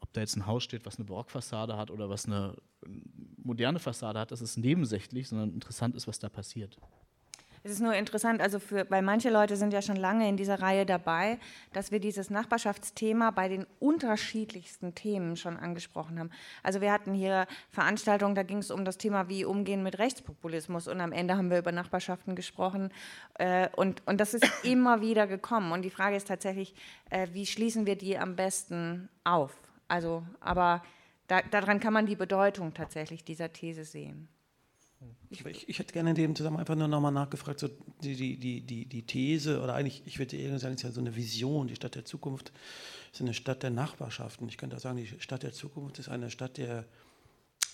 ob da jetzt ein Haus steht, was eine Barockfassade hat oder was eine moderne Fassade hat. Das ist nebensächlich, sondern interessant ist, was da passiert. Es ist nur interessant, also für, weil manche Leute sind ja schon lange in dieser Reihe dabei, dass wir dieses Nachbarschaftsthema bei den unterschiedlichsten Themen schon angesprochen haben. Also wir hatten hier Veranstaltungen, da ging es um das Thema, wie umgehen mit Rechtspopulismus und am Ende haben wir über Nachbarschaften gesprochen äh, und, und das ist immer wieder gekommen und die Frage ist tatsächlich, äh, wie schließen wir die am besten auf? Also, aber da, daran kann man die Bedeutung tatsächlich dieser These sehen. Ich, ich, ich, hätte gerne in dem Zusammenhang einfach nur nochmal nachgefragt, so die, die, die, die, These oder eigentlich, ich würde eher sagen, es ist ja so eine Vision, die Stadt der Zukunft ist eine Stadt der Nachbarschaften. Ich könnte auch sagen, die Stadt der Zukunft ist eine Stadt der,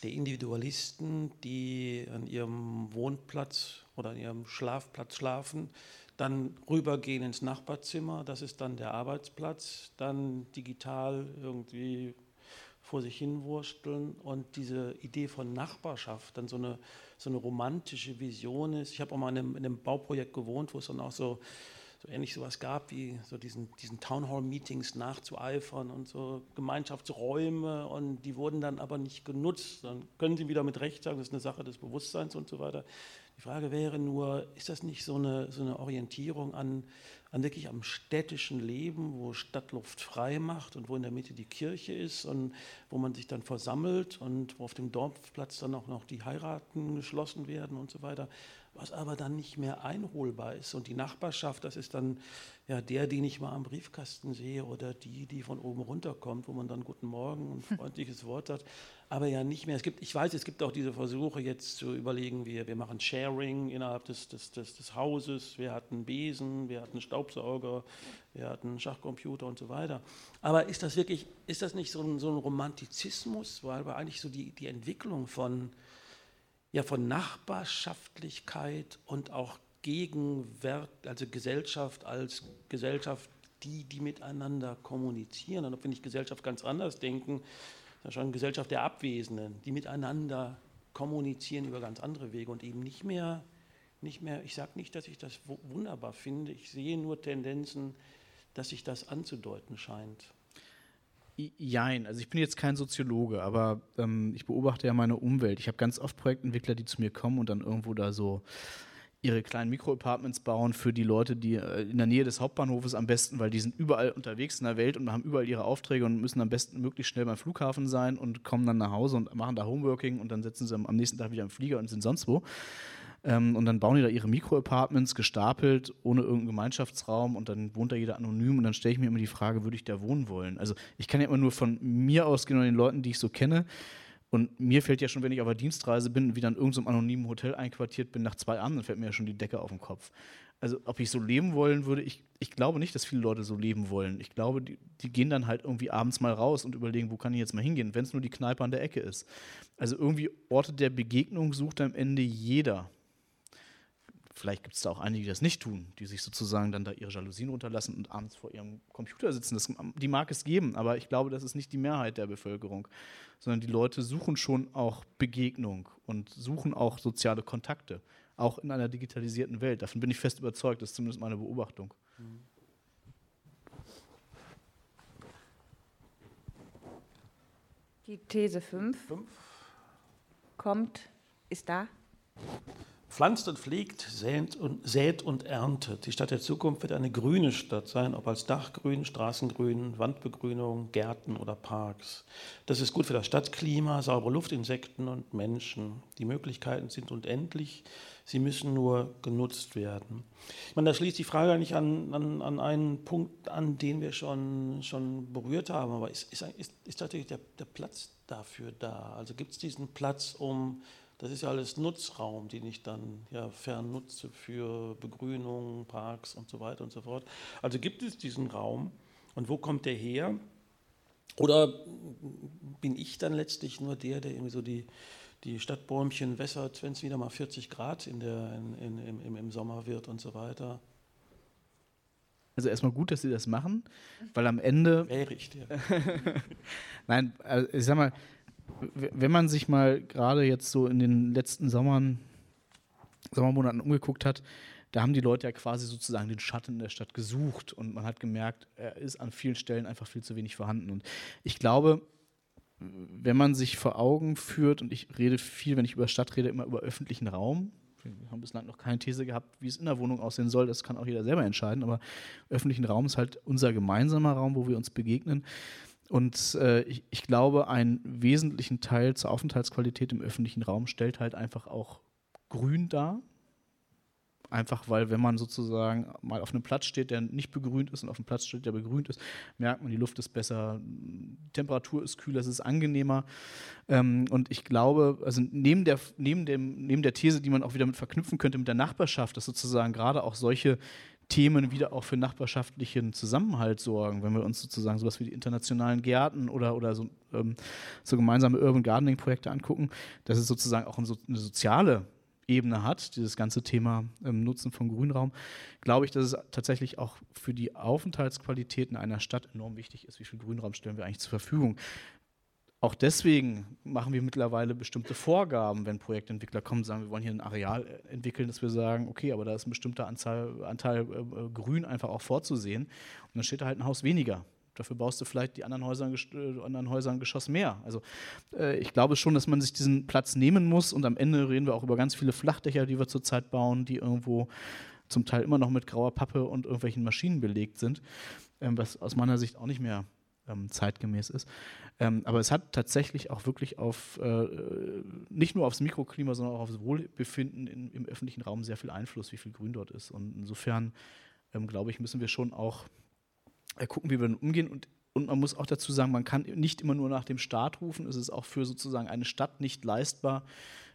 der Individualisten, die an ihrem Wohnplatz oder an ihrem Schlafplatz schlafen, dann rübergehen ins Nachbarzimmer, das ist dann der Arbeitsplatz, dann digital irgendwie vor sich hinwursteln und diese Idee von Nachbarschaft dann so eine, so eine romantische Vision ist. Ich habe auch mal in einem, in einem Bauprojekt gewohnt, wo es dann auch so so ähnlich sowas gab, wie so diesen, diesen Townhall-Meetings nachzueifern und so Gemeinschaftsräume und die wurden dann aber nicht genutzt. Dann können Sie wieder mit Recht sagen, das ist eine Sache des Bewusstseins und so weiter. Die Frage wäre nur, ist das nicht so eine, so eine Orientierung an, an wirklich am städtischen Leben, wo Stadtluft frei macht und wo in der Mitte die Kirche ist und wo man sich dann versammelt und wo auf dem Dorfplatz dann auch noch die Heiraten geschlossen werden und so weiter was aber dann nicht mehr einholbar ist. Und die Nachbarschaft, das ist dann ja der, den ich mal am Briefkasten sehe oder die, die von oben runterkommt, wo man dann Guten Morgen und freundliches Wort hat, aber ja nicht mehr. Es gibt, ich weiß, es gibt auch diese Versuche jetzt zu überlegen, wir, wir machen Sharing innerhalb des, des, des, des Hauses, wir hatten Besen, wir hatten Staubsauger, wir hatten Schachcomputer und so weiter. Aber ist das wirklich, ist das nicht so ein, so ein Romantizismus, weil wir eigentlich so die, die Entwicklung von ja von Nachbarschaftlichkeit und auch Gegenwert, also Gesellschaft als Gesellschaft, die, die miteinander kommunizieren. Und wenn ich Gesellschaft ganz anders denken, das ist schon eine Gesellschaft der Abwesenden, die miteinander kommunizieren über ganz andere Wege und eben nicht mehr, nicht mehr ich sage nicht, dass ich das wunderbar finde, ich sehe nur Tendenzen, dass sich das anzudeuten scheint. Jein, also ich bin jetzt kein Soziologe, aber ähm, ich beobachte ja meine Umwelt. Ich habe ganz oft Projektentwickler, die zu mir kommen und dann irgendwo da so ihre kleinen Mikroapartments bauen für die Leute, die äh, in der Nähe des Hauptbahnhofes am besten, weil die sind überall unterwegs in der Welt und haben überall ihre Aufträge und müssen am besten möglichst schnell beim Flughafen sein und kommen dann nach Hause und machen da Homeworking und dann setzen sie am nächsten Tag wieder im Flieger und sind sonst wo. Ähm, und dann bauen die da ihre Mikro-Apartments gestapelt, ohne irgendeinen Gemeinschaftsraum und dann wohnt da jeder anonym und dann stelle ich mir immer die Frage, würde ich da wohnen wollen? Also ich kann ja immer nur von mir ausgehen und den Leuten, die ich so kenne. Und mir fällt ja schon, wenn ich auf der Dienstreise bin, wieder in irgendeinem anonymen Hotel einquartiert bin, nach zwei Abenden fällt mir ja schon die Decke auf den Kopf. Also ob ich so leben wollen würde, ich, ich glaube nicht, dass viele Leute so leben wollen. Ich glaube, die, die gehen dann halt irgendwie abends mal raus und überlegen, wo kann ich jetzt mal hingehen, wenn es nur die Kneipe an der Ecke ist. Also irgendwie Orte der Begegnung sucht am Ende jeder. Vielleicht gibt es da auch einige, die das nicht tun, die sich sozusagen dann da ihre Jalousien runterlassen und abends vor ihrem Computer sitzen. Das, die mag es geben, aber ich glaube, das ist nicht die Mehrheit der Bevölkerung, sondern die Leute suchen schon auch Begegnung und suchen auch soziale Kontakte, auch in einer digitalisierten Welt. Davon bin ich fest überzeugt, das ist zumindest meine Beobachtung. Die These 5 kommt, ist da pflanzt und pflegt, sät und, sät und erntet. Die Stadt der Zukunft wird eine grüne Stadt sein, ob als Dachgrün, Straßengrün, Wandbegrünung, Gärten oder Parks. Das ist gut für das Stadtklima, saubere Luft, Insekten und Menschen. Die Möglichkeiten sind unendlich, sie müssen nur genutzt werden. Ich meine, da schließt die Frage eigentlich an, an, an einen Punkt an, den wir schon, schon berührt haben. Aber ist, ist, ist, ist tatsächlich der, der Platz dafür da? Also gibt es diesen Platz, um das ist ja alles Nutzraum, den ich dann ja fernutze für Begrünung, Parks und so weiter und so fort. Also gibt es diesen Raum und wo kommt der her? Oder bin ich dann letztlich nur der, der irgendwie so die, die Stadtbäumchen wässert, wenn es wieder mal 40 Grad in der, in, in, im, im Sommer wird und so weiter? Also erstmal gut, dass Sie das machen, weil am Ende. Wäre ich der. Nein, also ich sag mal, wenn man sich mal gerade jetzt so in den letzten Sommern, Sommermonaten umgeguckt hat, da haben die Leute ja quasi sozusagen den Schatten der Stadt gesucht und man hat gemerkt, er ist an vielen Stellen einfach viel zu wenig vorhanden. Und ich glaube, wenn man sich vor Augen führt, und ich rede viel, wenn ich über Stadt rede, immer über öffentlichen Raum. Wir haben bislang noch keine These gehabt, wie es in der Wohnung aussehen soll. Das kann auch jeder selber entscheiden. Aber öffentlichen Raum ist halt unser gemeinsamer Raum, wo wir uns begegnen. Und äh, ich, ich, glaube, einen wesentlichen Teil zur Aufenthaltsqualität im öffentlichen Raum stellt halt einfach auch Grün dar. Einfach weil, wenn man sozusagen mal auf einem Platz steht, der nicht begrünt ist und auf einem Platz steht, der begrünt ist, merkt man, die Luft ist besser, die Temperatur ist kühler, es ist angenehmer. Ähm, und ich glaube, also neben der, neben, dem, neben der These, die man auch wieder mit verknüpfen könnte mit der Nachbarschaft, dass sozusagen gerade auch solche Themen wieder auch für nachbarschaftlichen Zusammenhalt sorgen, wenn wir uns sozusagen sowas wie die internationalen Gärten oder, oder so, ähm, so gemeinsame Urban Gardening-Projekte angucken, dass es sozusagen auch eine, soziale Ebene hat, dieses ganze Thema ähm, Nutzen von Grünraum, glaube ich, dass es tatsächlich auch für die Aufenthaltsqualität in einer Stadt enorm wichtig ist, wie viel Grünraum stellen wir eigentlich zur Verfügung. Auch deswegen machen wir mittlerweile bestimmte Vorgaben, wenn Projektentwickler kommen und sagen, wir wollen hier ein Areal entwickeln, dass wir sagen, okay, aber da ist ein bestimmter Anzahl, Anteil äh, äh, Grün einfach auch vorzusehen. Und dann steht da halt ein Haus weniger. Dafür baust du vielleicht die anderen Häuser, äh, anderen Häuser ein Geschoss mehr. Also äh, ich glaube schon, dass man sich diesen Platz nehmen muss und am Ende reden wir auch über ganz viele Flachdächer, die wir zurzeit bauen, die irgendwo zum Teil immer noch mit grauer Pappe und irgendwelchen Maschinen belegt sind, ähm, was aus meiner Sicht auch nicht mehr ähm, zeitgemäß ist. Ähm, aber es hat tatsächlich auch wirklich auf, äh, nicht nur aufs Mikroklima, sondern auch aufs Wohlbefinden in, im öffentlichen Raum sehr viel Einfluss, wie viel Grün dort ist. Und insofern, ähm, glaube ich, müssen wir schon auch äh, gucken, wie wir damit umgehen. Und, und man muss auch dazu sagen, man kann nicht immer nur nach dem Staat rufen. Es ist auch für sozusagen eine Stadt nicht leistbar,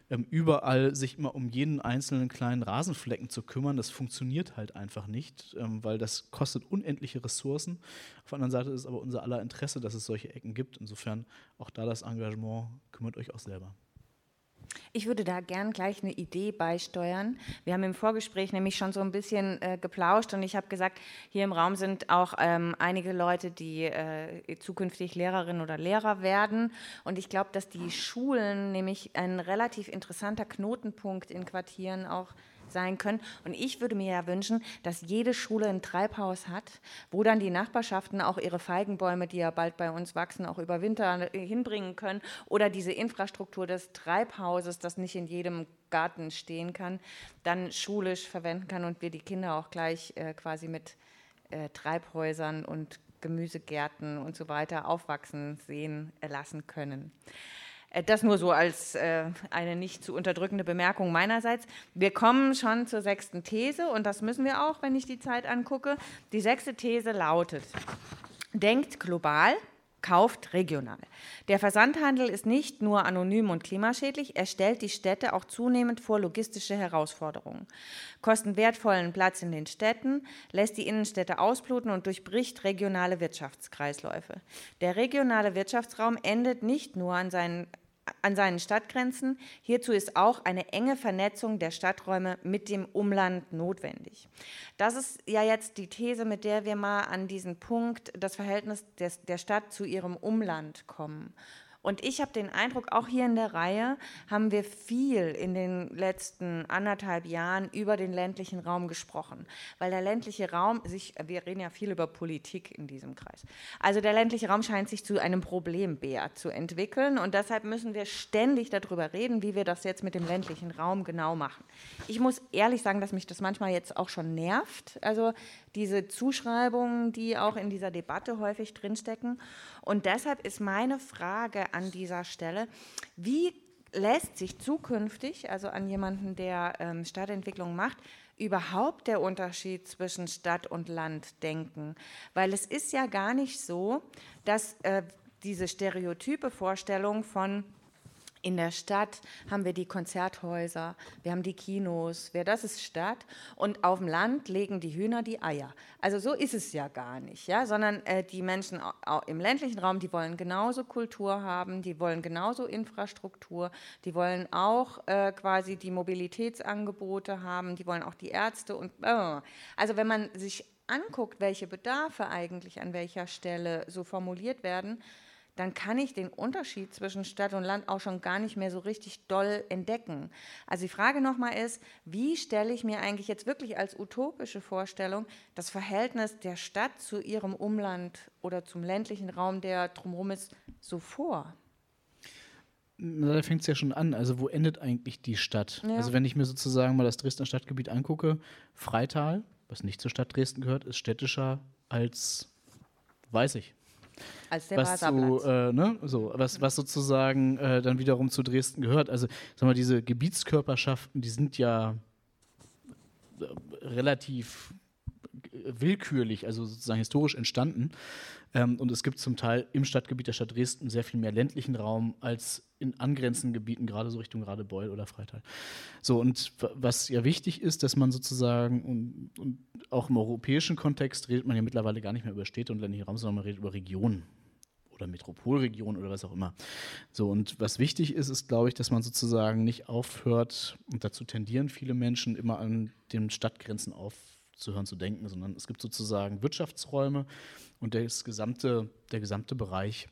überall sich immer um jeden einzelnen kleinen Rasenflecken zu kümmern. Das funktioniert halt einfach nicht, ähm, weil das kostet unendliche Ressourcen. Auf der anderen Seite ist es aber unser aller Interesse, dass es solche Ecken gibt. Insofern auch da das Engagement, kümmert euch auch selber. Ich würde da gern gleich eine Idee beisteuern. Wir haben im Vorgespräch nämlich schon so ein bisschen äh, geplauscht und ich habe gesagt, hier im Raum sind auch ähm, einige Leute, die äh, zukünftig Lehrerinnen oder Lehrer werden. Und ich glaube, dass die Schulen nämlich ein relativ interessanter Knotenpunkt in Quartieren auch sind sein können. Und ich würde mir ja wünschen, dass jede Schule ein Treibhaus hat, wo dann die Nachbarschaften auch ihre Feigenbäume, die ja bald bei uns wachsen, auch über Winter hinbringen können. Oder diese Infrastruktur des Treibhauses, das nicht in jedem Garten stehen kann, dann schulisch verwenden kann und wir die Kinder auch gleich äh, quasi mit äh, Treibhäusern und Gemüsegärten und so weiter aufwachsen sehen lassen können. Äh, das nur so als äh, eine nicht zu unterdrückende Bemerkung meinerseits. Wir kommen schon zur sechsten These und das müssen wir auch, wenn ich die Zeit angucke. Die sechste These lautet, denkt global, kauft regional. Der Versandhandel ist nicht nur anonym und klimaschädlich, er stellt die Städte auch zunehmend vor logistische Herausforderungen. Kosten wertvollen Platz in den Städten, lässt die Innenstädte ausbluten und durchbricht regionale Wirtschaftskreisläufe. Der regionale Wirtschaftsraum endet nicht nur an seinen an seinen Stadtgrenzen. Hierzu ist auch eine enge Vernetzung der Stadträume mit dem Umland notwendig. Das ist ja jetzt die These, mit der wir mal an diesen Punkt, das Verhältnis des, der Stadt zu ihrem Umland kommen. Und ich habe den Eindruck, auch hier in der Reihe haben wir viel in den letzten anderthalb Jahren über den ländlichen Raum gesprochen, weil der ländliche Raum sich, wir reden ja viel über Politik in diesem Kreis, also der ländliche Raum scheint sich zu einem Problembär zu entwickeln. Und deshalb müssen wir ständig darüber reden, wie wir das jetzt mit dem ländlichen Raum genau machen. Ich muss ehrlich sagen, dass mich das manchmal jetzt auch schon nervt, also diese Zuschreibungen, die auch in dieser Debatte häufig drinstecken. Und deshalb ist meine Frage an dieser Stelle, wie lässt sich zukünftig, also an jemanden, der ähm, Stadtentwicklung macht, überhaupt der Unterschied zwischen Stadt und Land denken? Weil es ist ja gar nicht so, dass äh, diese stereotype Vorstellung von in der Stadt haben wir die Konzerthäuser, wir haben die Kinos, wer das ist Stadt. Und auf dem Land legen die Hühner die Eier. Also so ist es ja gar nicht, ja, sondern äh, die Menschen im ländlichen Raum, die wollen genauso Kultur haben, die wollen genauso Infrastruktur, die wollen auch äh, quasi die Mobilitätsangebote haben, die wollen auch die Ärzte und äh. also wenn man sich anguckt, welche Bedarfe eigentlich an welcher Stelle so formuliert werden, dann kann ich den Unterschied zwischen Stadt und Land auch schon gar nicht mehr so richtig doll entdecken. Also die Frage nochmal ist, wie stelle ich mir eigentlich jetzt wirklich als utopische Vorstellung das Verhältnis der Stadt zu ihrem Umland oder zum ländlichen Raum, der drumherum ist, so vor? Da fängt es ja schon an. Also, wo endet eigentlich die Stadt? Ja. Also, wenn ich mir sozusagen mal das Dresdner Stadtgebiet angucke, Freital, was nicht zur Stadt Dresden gehört, ist städtischer als, weiß ich, als was, zu, äh, ne, so, was, was sozusagen äh, dann wiederum zu Dresden gehört. Also sag mal, diese Gebietskörperschaften, die sind ja relativ willkürlich, also sozusagen historisch entstanden. Ähm, und es gibt zum Teil im Stadtgebiet der Stadt Dresden sehr viel mehr ländlichen Raum als in angrenzenden Gebieten, gerade so Richtung Radebeul oder Freital. So, und was ja wichtig ist, dass man sozusagen, und, und auch im europäischen Kontext redet man ja mittlerweile gar nicht mehr über Städte und ländliche Raum, sondern man redet über Regionen oder Metropolregion oder was auch immer. So, und was wichtig ist, ist, glaube ich, dass man sozusagen nicht aufhört, und dazu tendieren viele Menschen immer an den Stadtgrenzen aufzuhören zu denken, sondern es gibt sozusagen Wirtschaftsräume und das gesamte, der gesamte Bereich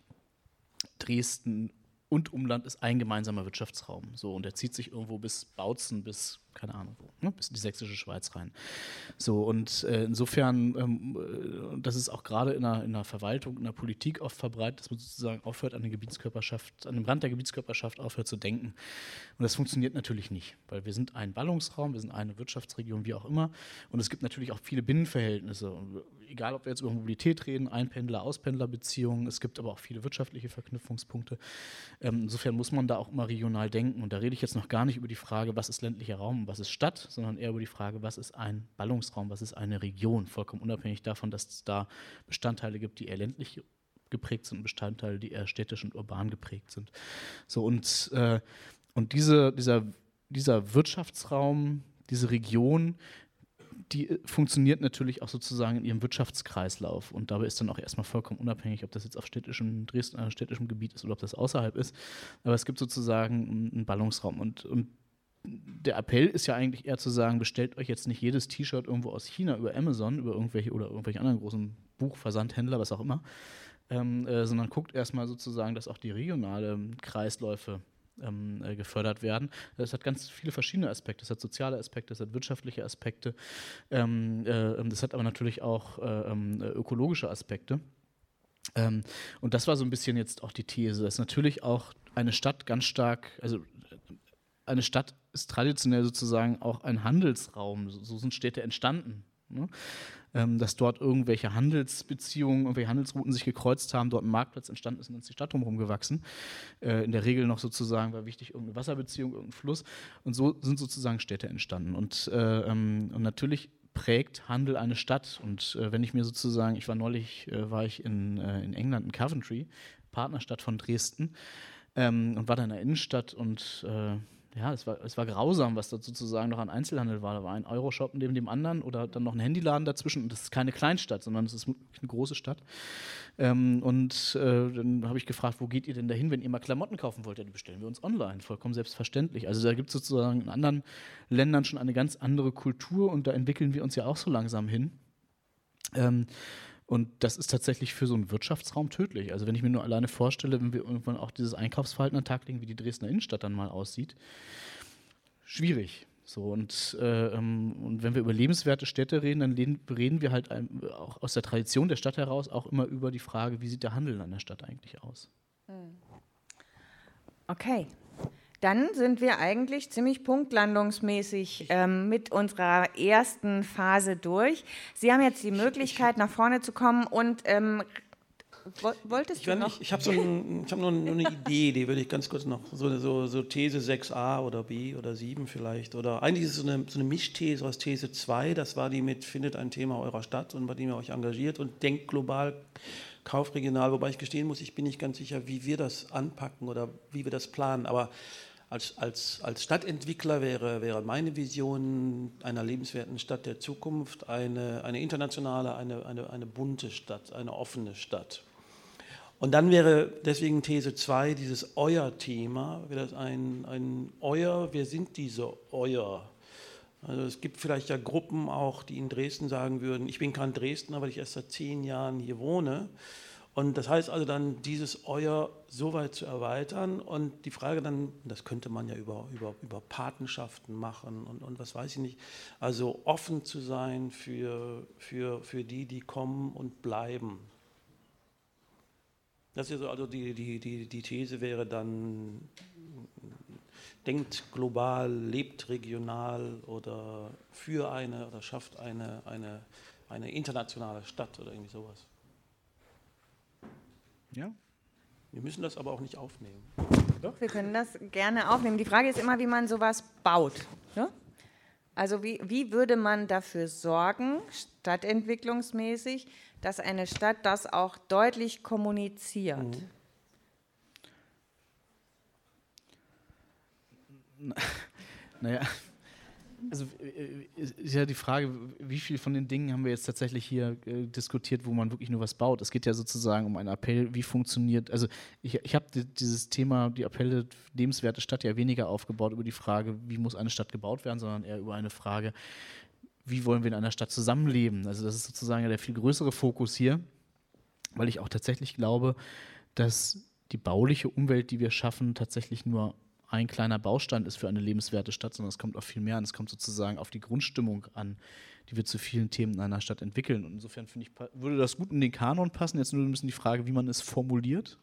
Dresden und Umland ist ein gemeinsamer Wirtschaftsraum. So, und der zieht sich irgendwo bis Bautzen, bis keine Ahnung wo, ne, bis in die sächsische Schweiz rein. So, und äh, insofern, ähm, äh, das ist auch gerade in in der Verwaltung, in der Politik oft verbreitet, dass man sozusagen aufhört, an der Gebietskörperschaft, an dem Rand der Gebietskörperschaft aufhört zu denken. Und das funktioniert natürlich nicht, weil wir sind ein Ballungsraum, wir sind eine Wirtschaftsregion, wie auch immer. Und es gibt natürlich auch viele Binnenverhältnisse. Egal, ob wir jetzt über Mobilität reden, Einpendler-Auspendler-Beziehungen, es gibt aber auch viele wirtschaftliche Verknüpfungspunkte. Ähm, insofern muss man da auch immer regional denken. Und da rede ich jetzt noch gar nicht über die Frage, was ist ländlicher Raum was ist Stadt, sondern eher über die Frage, was ist ein Ballungsraum, was ist eine Region, vollkommen unabhängig davon, dass es da Bestandteile gibt, die eher ländlich geprägt sind und Bestandteile, die eher städtisch und urban geprägt sind. So und, äh, und diese, dieser, dieser Wirtschaftsraum, diese Region, die funktioniert natürlich auch sozusagen in ihrem Wirtschaftskreislauf. Und dabei ist dann auch erstmal vollkommen unabhängig, ob das jetzt auf städtischem Dresden, äh, städtischem Gebiet ist oder ob das außerhalb ist. Aber es gibt sozusagen einen Ballungsraum. Und, und der Appell ist ja eigentlich eher zu sagen, bestellt euch jetzt nicht jedes T-Shirt irgendwo aus China über Amazon, über irgendwelche oder irgendwelche anderen großen Buchversandhändler, was auch immer, ähm, äh, sondern guckt erstmal sozusagen, dass auch die regionalen Kreisläufe ähm, äh, gefördert werden. Das hat ganz viele verschiedene Aspekte. Das hat soziale Aspekte, das hat wirtschaftliche Aspekte, ähm, äh, das hat aber natürlich auch äh, ähm, ökologische Aspekte. Ähm, und das war so ein bisschen jetzt auch die These, dass natürlich auch eine Stadt ganz stark, also eine Stadt ist traditionell sozusagen auch ein Handelsraum. So sind Städte entstanden. Ne? Ähm, dass dort irgendwelche Handelsbeziehungen, irgendwelche Handelsrouten sich gekreuzt haben, dort ein Marktplatz entstanden ist und dann ist die Stadt drumherum gewachsen. Äh, in der Regel noch sozusagen war wichtig irgendeine Wasserbeziehung, irgendein Fluss. Und so sind sozusagen Städte entstanden. Und, äh, ähm, und natürlich prägt Handel eine Stadt. Und äh, wenn ich mir sozusagen, ich war neulich, äh, war ich in, äh, in England, in Coventry, Partnerstadt von Dresden, ähm, und war da in der Innenstadt und äh, ja, es war, es war grausam, was da sozusagen noch an Einzelhandel war. Da war ein Euroshop neben dem anderen oder dann noch ein Handyladen dazwischen. Und das ist keine Kleinstadt, sondern es ist eine große Stadt. Ähm, und äh, dann habe ich gefragt, wo geht ihr denn dahin, wenn ihr mal Klamotten kaufen wollt? Ja, die bestellen wir uns online, vollkommen selbstverständlich. Also da gibt es sozusagen in anderen Ländern schon eine ganz andere Kultur und da entwickeln wir uns ja auch so langsam hin. Ähm, und das ist tatsächlich für so einen Wirtschaftsraum tödlich. Also wenn ich mir nur alleine vorstelle, wenn wir irgendwann auch dieses Einkaufsverhalten an den Tag legen, wie die Dresdner Innenstadt dann mal aussieht, schwierig. So, und, äh, ähm, und wenn wir über lebenswerte Städte reden, dann reden wir halt auch aus der Tradition der Stadt heraus auch immer über die Frage, wie sieht der Handel an der Stadt eigentlich aus. Hm. Okay, dann sind wir eigentlich ziemlich punktlandungsmäßig ähm, mit unserer ersten Phase durch. Sie haben jetzt die Möglichkeit, nach vorne zu kommen und ähm, wolltest ich du noch? Nicht, ich habe so ein, hab nur, nur, eine Idee, die würde ich ganz kurz noch, so, so, so, These 6a oder B oder 7 vielleicht. Oder eigentlich ist es so eine, so eine Mischthese aus These 2, das war die mit, findet ein Thema eurer Stadt und bei dem ihr euch engagiert und denkt global, kaufregional, wobei ich gestehen muss, ich bin nicht ganz sicher, wie wir das anpacken oder wie wir das planen, aber als, als, als Stadtentwickler wäre, wäre meine Vision einer lebenswerten Stadt der Zukunft eine, eine internationale, eine, eine, eine bunte Stadt, eine offene Stadt. Und dann wäre deswegen These 2, dieses Euer-Thema, wäre das ein, ein Euer, wer sind diese Euer? Also es gibt vielleicht ja Gruppen auch, die in Dresden sagen würden, ich bin kein Dresdner, weil ich erst seit zehn Jahren hier wohne. Und das heißt also dann, dieses Euer so weit zu erweitern und die Frage dann, das könnte man ja über, über, über Patenschaften machen und, und was weiß ich nicht, also offen zu sein für, für, für die, die kommen und bleiben. Das ist also die, die, die, die These wäre dann, denkt global, lebt regional oder für eine oder schafft eine, eine, eine internationale Stadt oder irgendwie sowas. Ja. Wir müssen das aber auch nicht aufnehmen. Doch, wir können das gerne aufnehmen. Die Frage ist immer, wie man sowas baut. Ne? Also wie, wie würde man dafür sorgen, stadtentwicklungsmäßig, dass eine Stadt das auch deutlich kommuniziert? Mhm. Naja, also äh, ist ja die Frage, wie viel von den Dingen haben wir jetzt tatsächlich hier äh, diskutiert, wo man wirklich nur was baut. Es geht ja sozusagen um einen Appell, wie funktioniert, also ich, ich habe dieses Thema, die Appelle lebenswerte Stadt ja weniger aufgebaut über die Frage, wie muss eine Stadt gebaut werden, sondern eher über eine Frage, wie wollen wir in einer Stadt zusammenleben. Also das ist sozusagen der viel größere Fokus hier, weil ich auch tatsächlich glaube, dass die bauliche Umwelt, die wir schaffen, tatsächlich nur ein kleiner Baustein ist für eine lebenswerte Stadt, sondern es kommt auf viel mehr an. Es kommt sozusagen auf die Grundstimmung an, die wir zu vielen Themen in einer Stadt entwickeln. Und insofern finde ich, würde das gut in den Kanon passen. Jetzt nur ein bisschen die Frage, wie man es formuliert.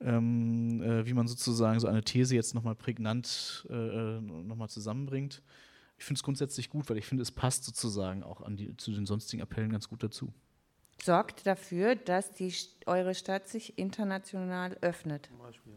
Ähm, äh, wie man sozusagen so eine These jetzt nochmal prägnant äh, äh nochmal zusammenbringt. Ich finde es grundsätzlich gut, weil ich finde, es passt sozusagen auch an die, zu den sonstigen Appellen ganz gut dazu. Sorgt dafür, dass die, eure Stadt sich international öffnet. Zum Beispiel.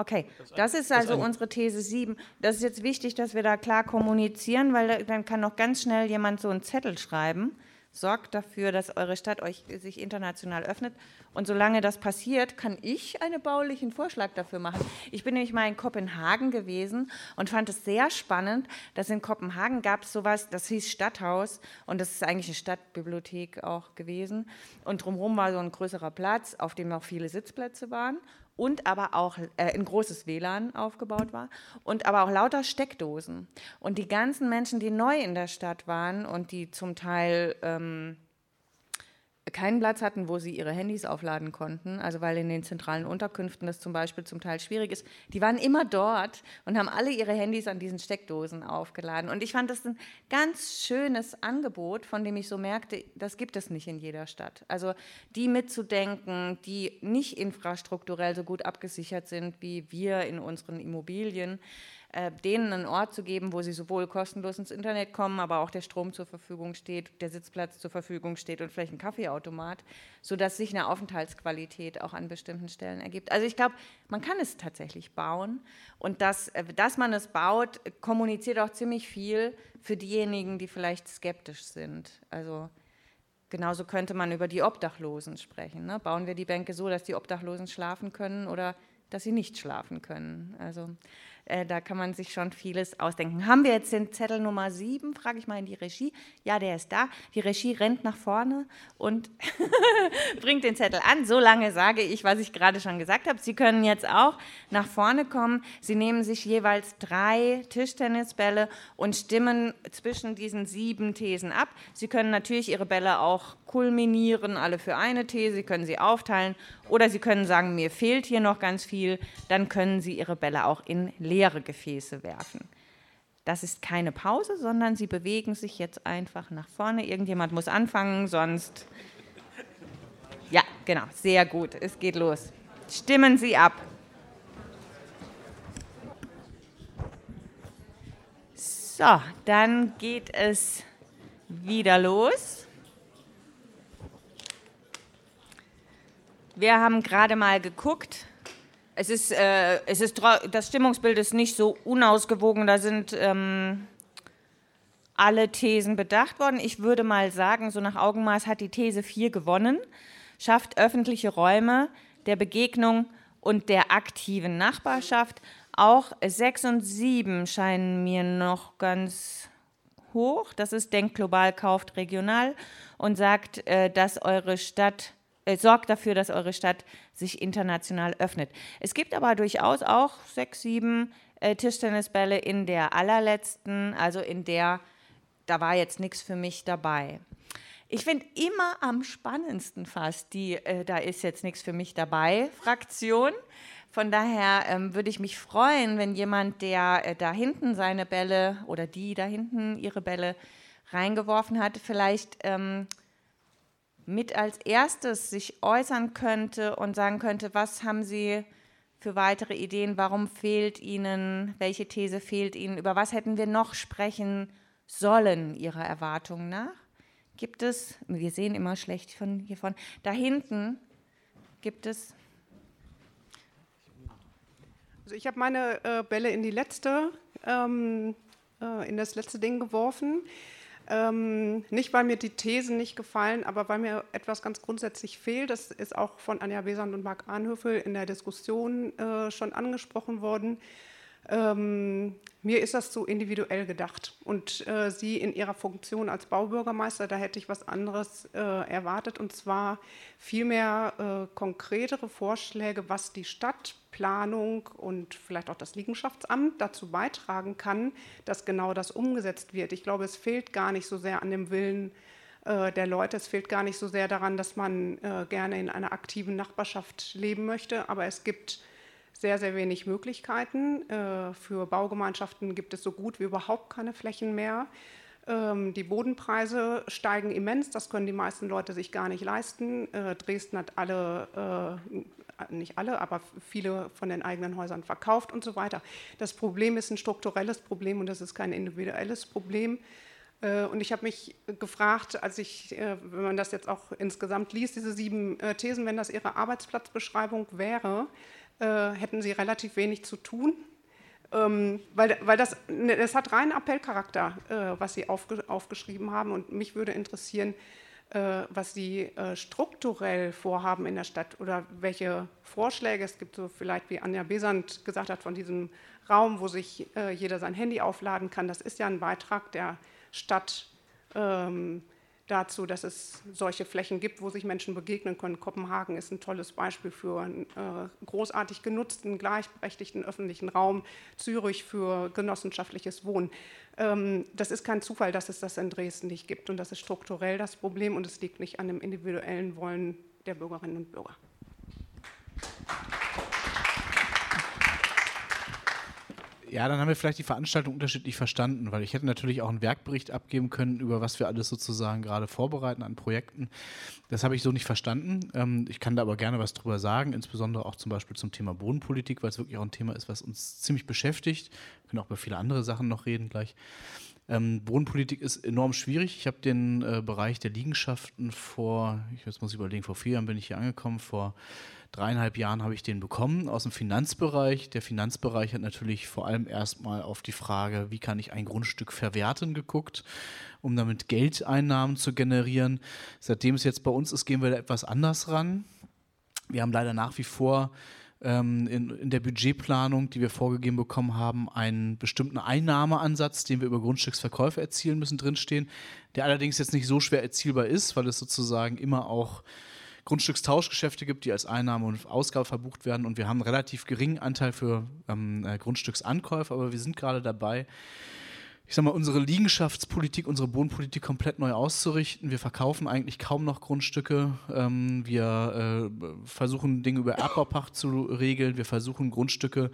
Okay, das ist also unsere These 7. Das ist jetzt wichtig, dass wir da klar kommunizieren, weil dann kann noch ganz schnell jemand so einen Zettel schreiben. Sorgt dafür, dass eure Stadt euch sich international öffnet. Und solange das passiert, kann ich einen baulichen Vorschlag dafür machen. Ich bin nämlich mal in Kopenhagen gewesen und fand es sehr spannend, dass in Kopenhagen gab es sowas, das hieß Stadthaus und das ist eigentlich eine Stadtbibliothek auch gewesen. Und drumherum war so ein größerer Platz, auf dem auch viele Sitzplätze waren und aber auch äh, ein großes WLAN aufgebaut war und aber auch lauter Steckdosen. Und die ganzen Menschen, die neu in der Stadt waren und die zum Teil ähm, keinen Platz hatten, wo sie ihre Handys aufladen konnten, also weil in den zentralen Unterkünften das zum Beispiel zum Teil schwierig ist, die waren immer dort und haben alle ihre Handys an diesen Steckdosen aufgeladen. Und ich fand das ein ganz schönes Angebot, von dem ich so merkte, das gibt es nicht in jeder Stadt. Also die mitzudenken, die nicht infrastrukturell so gut abgesichert sind wie wir in unseren Immobilien, äh, denen einen Ort zu geben, wo sie sowohl kostenlos ins Internet kommen, aber auch der Strom zur Verfügung steht, der Sitzplatz zur Verfügung steht und vielleicht ein Kaffeeautomat, sodass sich eine Aufenthaltsqualität auch an bestimmten Stellen ergibt. Also ich glaube, man kann es tatsächlich bauen und dass, äh, dass man es baut, kommuniziert auch ziemlich viel für diejenigen, die vielleicht skeptisch sind. Also genauso könnte man über die Obdachlosen sprechen. Ne? Bauen wir die Bänke so, dass die Obdachlosen schlafen können oder dass sie nicht schlafen können. Also äh, da kann man sich schon vieles ausdenken. Haben wir jetzt den Zettel Nummer 7? Frage ich mal in die Regie. Ja, der ist da. Die Regie rennt nach vorne und bringt den Zettel an. So lange sage ich, was ich gerade schon gesagt habe. Sie können jetzt auch nach vorne kommen. Sie nehmen sich jeweils drei Tischtennisbälle und stimmen zwischen diesen sieben Thesen ab. Sie können natürlich Ihre Bälle auch kulminieren, alle für eine These. Können sie aufteilen oder Sie können sagen, mir fehlt hier noch ganz viel. Dann können Sie Ihre Bälle auch in leere Gefäße werfen. Das ist keine Pause, sondern Sie bewegen sich jetzt einfach nach vorne. Irgendjemand muss anfangen, sonst. Ja, genau, sehr gut. Es geht los. Stimmen Sie ab. So, dann geht es wieder los. Wir haben gerade mal geguckt. Es ist, äh, es ist, das Stimmungsbild ist nicht so unausgewogen. Da sind ähm, alle Thesen bedacht worden. Ich würde mal sagen, so nach Augenmaß hat die These 4 gewonnen. Schafft öffentliche Räume der Begegnung und der aktiven Nachbarschaft. Auch 6 und 7 scheinen mir noch ganz hoch. Das ist Denkt global, kauft regional und sagt, äh, dass eure Stadt äh, sorgt dafür, dass eure Stadt sich international öffnet. Es gibt aber durchaus auch sechs, sieben äh, Tischtennisbälle in der allerletzten, also in der, da war jetzt nichts für mich dabei. Ich finde immer am spannendsten fast die, äh, da ist jetzt nichts für mich dabei, Fraktion. Von daher ähm, würde ich mich freuen, wenn jemand, der äh, da hinten seine Bälle oder die da hinten ihre Bälle reingeworfen hat, vielleicht ähm, mit als erstes sich äußern könnte und sagen könnte, was haben Sie für weitere Ideen, warum fehlt Ihnen, welche These fehlt Ihnen, über was hätten wir noch sprechen sollen Ihrer Erwartungen nach? Gibt es, wir sehen immer schlecht von hiervon, da hinten gibt es. Also ich habe meine äh, Bälle in die letzte ähm, äh, in das letzte Ding geworfen. Ähm, nicht, weil mir die Thesen nicht gefallen, aber weil mir etwas ganz grundsätzlich fehlt. Das ist auch von Anja Besand und Marc Arnhöfel in der Diskussion äh, schon angesprochen worden. Ähm, mir ist das zu individuell gedacht. Und äh, Sie in Ihrer Funktion als Baubürgermeister, da hätte ich was anderes äh, erwartet, und zwar vielmehr äh, konkretere Vorschläge, was die Stadtplanung und vielleicht auch das Liegenschaftsamt dazu beitragen kann, dass genau das umgesetzt wird. Ich glaube, es fehlt gar nicht so sehr an dem Willen äh, der Leute, es fehlt gar nicht so sehr daran, dass man äh, gerne in einer aktiven Nachbarschaft leben möchte, aber es gibt sehr, sehr wenig Möglichkeiten. Äh, für Baugemeinschaften gibt es so gut wie überhaupt keine Flächen mehr. Ähm, die Bodenpreise steigen immens, das können die meisten Leute sich gar nicht leisten. Äh, Dresden hat alle, äh, nicht alle, aber viele von den eigenen Häusern verkauft und so weiter. Das Problem ist ein strukturelles Problem und das ist kein individuelles Problem. Und ich habe mich gefragt, als ich, wenn man das jetzt auch insgesamt liest, diese sieben Thesen, wenn das Ihre Arbeitsplatzbeschreibung wäre, äh, hätten sie relativ wenig zu tun. Ähm, weil, weil das, ne, das hat reinen Appellcharakter, äh, was Sie aufge, aufgeschrieben haben. Und mich würde interessieren, äh, was Sie äh, strukturell vorhaben in der Stadt oder welche Vorschläge es gibt, so vielleicht wie Anja Besant gesagt hat, von diesem Raum, wo sich äh, jeder sein Handy aufladen kann. Das ist ja ein Beitrag der Stadt. Ähm, dazu, dass es solche Flächen gibt, wo sich Menschen begegnen können. Kopenhagen ist ein tolles Beispiel für einen äh, großartig genutzten, gleichberechtigten öffentlichen Raum. Zürich für genossenschaftliches Wohnen. Ähm, das ist kein Zufall, dass es das in Dresden nicht gibt. Und das ist strukturell das Problem und es liegt nicht an dem individuellen Wollen der Bürgerinnen und Bürger. Ja, dann haben wir vielleicht die Veranstaltung unterschiedlich verstanden, weil ich hätte natürlich auch einen Werkbericht abgeben können, über was wir alles sozusagen gerade vorbereiten an Projekten. Das habe ich so nicht verstanden. Ähm, ich kann da aber gerne was drüber sagen, insbesondere auch zum Beispiel zum Thema Bodenpolitik, weil es wirklich auch ein Thema ist, was uns ziemlich beschäftigt. Wir können auch über viele andere Sachen noch reden gleich. Ähm, Bodenpolitik ist enorm schwierig. Ich habe den äh, Bereich der Liegenschaften vor, jetzt muss ich überlegen, vor vier Jahren bin ich hier angekommen, vor dreieinhalb Jahren habe ich den bekommen aus dem Finanzbereich. Der Finanzbereich hat natürlich vor allem erstmal auf die Frage, wie kann ich ein Grundstück verwerten, geguckt, um damit Geldeinnahmen zu generieren. Seitdem es jetzt bei uns ist, gehen wir da etwas anders ran. Wir haben leider nach wie vor ähm, in, in, der Budgetplanung, die wir vorgegeben bekommen haben, einen bestimmten Einnahmeansatz, den wir über Grundstücksverkäufe erzielen müssen, drinstehen, der allerdings jetzt nicht so schwer erzielbar ist, weil es sozusagen immer auch Grundstückstauschgeschäfte gibt, die als Einnahme und Ausgabe verbucht werden. Und wir haben einen relativ geringen Anteil für ähm, äh, Grundstücksankäufe, aber wir sind gerade dabei, ich sag mal, unsere Liegenschaftspolitik, unsere Bodenpolitik komplett neu auszurichten. Wir verkaufen eigentlich kaum noch Grundstücke. Ähm, wir äh, versuchen Dinge über Erbbaupacht zu regeln. Wir versuchen Grundstücke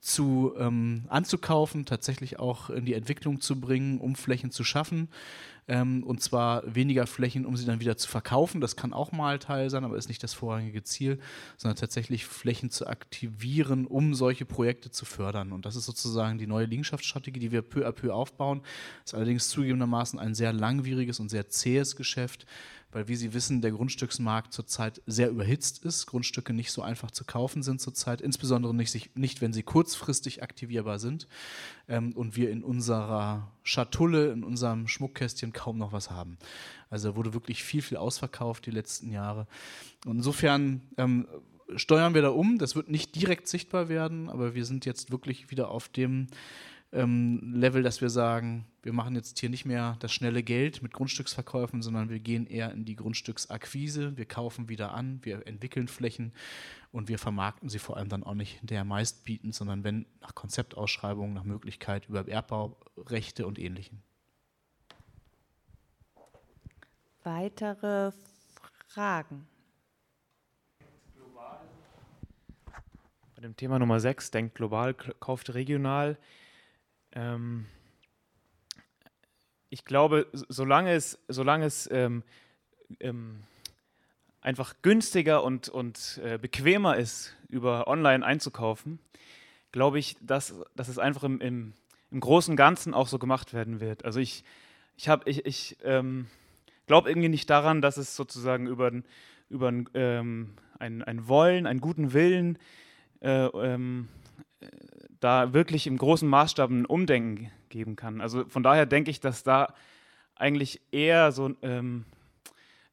zu ähm, anzukaufen, tatsächlich auch in die Entwicklung zu bringen, um Flächen zu schaffen. Ähm, und zwar weniger Flächen, um sie dann wieder zu verkaufen. Das kann auch mal Teil sein, aber ist nicht das vorrangige Ziel, sondern tatsächlich Flächen zu aktivieren, um solche Projekte zu fördern. Und das ist sozusagen die neue Liegenschaftsstrategie, die wir peu à peu aufbauen. Ist allerdings zugegebenermaßen ein sehr langwieriges und sehr zähes Geschäft weil wie Sie wissen, der Grundstücksmarkt zurzeit sehr überhitzt ist, Grundstücke nicht so einfach zu kaufen sind zurzeit, insbesondere nicht, nicht wenn sie kurzfristig aktivierbar sind ähm, und wir in unserer Schatulle, in unserem Schmuckkästchen kaum noch was haben. Also wurde wirklich viel, viel ausverkauft die letzten Jahre. Und insofern ähm, steuern wir da um, das wird nicht direkt sichtbar werden, aber wir sind jetzt wirklich wieder auf dem ähm, Level, dass wir sagen, wir machen jetzt hier nicht mehr das schnelle Geld mit Grundstücksverkäufen, sondern wir gehen eher in die Grundstücksakquise, wir kaufen wieder an, wir entwickeln Flächen und wir vermarkten sie vor allem dann auch nicht hinterher meist bieten, sondern wenn nach Konzeptausschreibungen, nach Möglichkeit über Erbbaurechte und Ähnlichem. Weitere Fragen? Bei dem Thema Nummer 6, denkt global, kauft regional. Ähm, ich glaube, solange es, solange es ähm, ähm, einfach günstiger und, und äh, bequemer ist, über online einzukaufen, glaube ich, dass, dass es einfach im, im, im Großen Ganzen auch so gemacht werden wird. Also ich, ich, ich, ich ähm, glaube irgendwie nicht daran, dass es sozusagen über, über ein, ähm, ein, ein Wollen, einen guten Willen äh, ähm, da wirklich im großen Maßstab ein Umdenken geben kann. Also von daher denke ich, dass da eigentlich eher so ähm,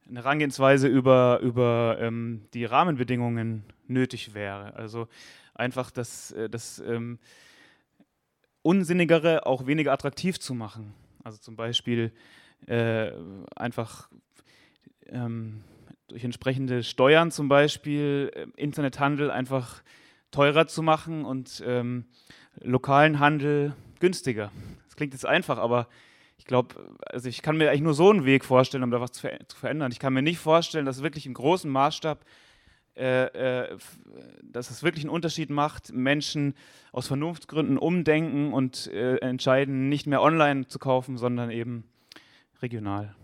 eine Herangehensweise über, über ähm, die Rahmenbedingungen nötig wäre. Also einfach das, äh, das ähm, Unsinnigere auch weniger attraktiv zu machen. Also zum Beispiel äh, einfach ähm, durch entsprechende Steuern zum Beispiel äh, Internethandel einfach teurer zu machen und ähm, lokalen Handel günstiger. Das klingt jetzt einfach, aber ich glaube, also ich kann mir eigentlich nur so einen Weg vorstellen, um da was zu, ver zu verändern. Ich kann mir nicht vorstellen, dass wirklich im großen Maßstab, äh, äh, dass es wirklich einen Unterschied macht, Menschen aus Vernunftgründen umdenken und äh, entscheiden, nicht mehr online zu kaufen, sondern eben regional.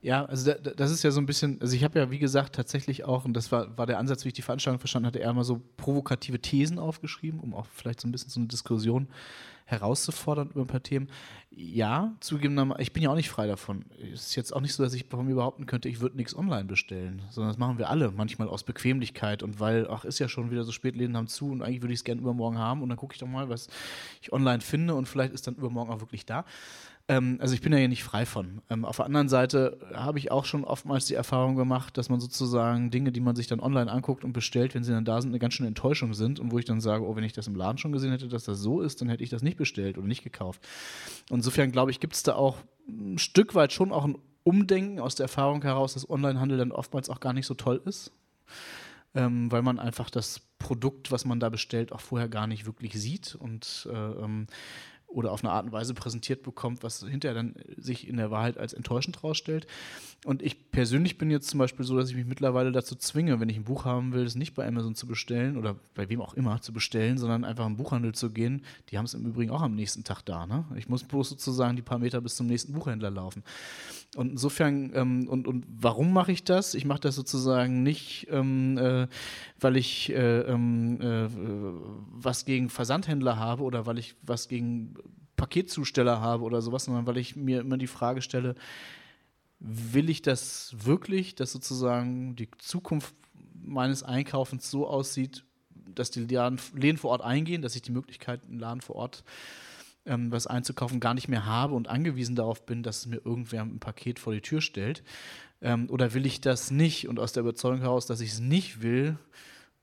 Ja, also da, das ist ja so ein bisschen, also ich habe ja wie gesagt tatsächlich auch, und das war, war der Ansatz, wie ich die Veranstaltung verstanden hatte, eher mal so provokative Thesen aufgeschrieben, um auch vielleicht so ein bisschen so eine Diskussion herauszufordern über ein paar Themen. Ja, zugegebenermaßen, ich bin ja auch nicht frei davon. Es ist jetzt auch nicht so, dass ich von mir behaupten könnte, ich würde nichts online bestellen, sondern das machen wir alle, manchmal aus Bequemlichkeit und weil, ach, ist ja schon wieder so spät, Läden haben zu und eigentlich würde ich es gerne übermorgen haben und dann gucke ich doch mal, was ich online finde und vielleicht ist dann übermorgen auch wirklich da. Ähm, also ich bin ja hier nicht frei von. Ähm, auf der anderen Seite habe ich auch schon oftmals die Erfahrung gemacht, dass man sozusagen Dinge, die man sich dann online anguckt und bestellt, wenn sie dann da sind, eine ganz schöne Enttäuschung sind und wo ich dann sage, oh, wenn ich das im Laden schon gesehen hätte, dass das so ist, dann hätte ich das nicht bestellt oder nicht gekauft. insofern glaube ich, gibt es da auch ein Stück weit schon auch ein Umdenken aus der Erfahrung heraus, dass Onlinehandel dann oftmals auch gar nicht so toll ist. Ähm, weil man einfach das Produkt, was man da bestellt, auch vorher gar nicht wirklich sieht und äh, ähm, oder auf eine Art und Weise präsentiert bekommt, was hinterher dann sich in der Wahrheit als enttäuschend herausstellt. Und ich persönlich bin jetzt zum Beispiel so, dass ich mich mittlerweile dazu zwinge, wenn ich ein Buch haben will, es nicht bei Amazon zu bestellen oder bei wem auch immer zu bestellen, sondern einfach im Buchhandel zu gehen. Die haben es im Übrigen auch am nächsten Tag da. Ne? Ich muss bloß sozusagen die paar Meter bis zum nächsten Buchhändler laufen. Und insofern, ähm, und, und warum mache ich das? Ich mache das sozusagen nicht, ähm, äh, weil ich äh, ähm, äh, was gegen Versandhändler habe oder weil ich was gegen Paketzusteller habe oder sowas, sondern weil ich mir immer die Frage stelle, will ich das wirklich, dass sozusagen die Zukunft meines Einkaufens so aussieht, dass die Läden vor Ort eingehen, dass ich die Möglichkeit, einen Laden vor Ort ähm, was einzukaufen, gar nicht mehr habe und angewiesen darauf bin, dass mir irgendwer ein Paket vor die Tür stellt? Ähm, oder will ich das nicht? Und aus der Überzeugung heraus, dass ich es nicht will,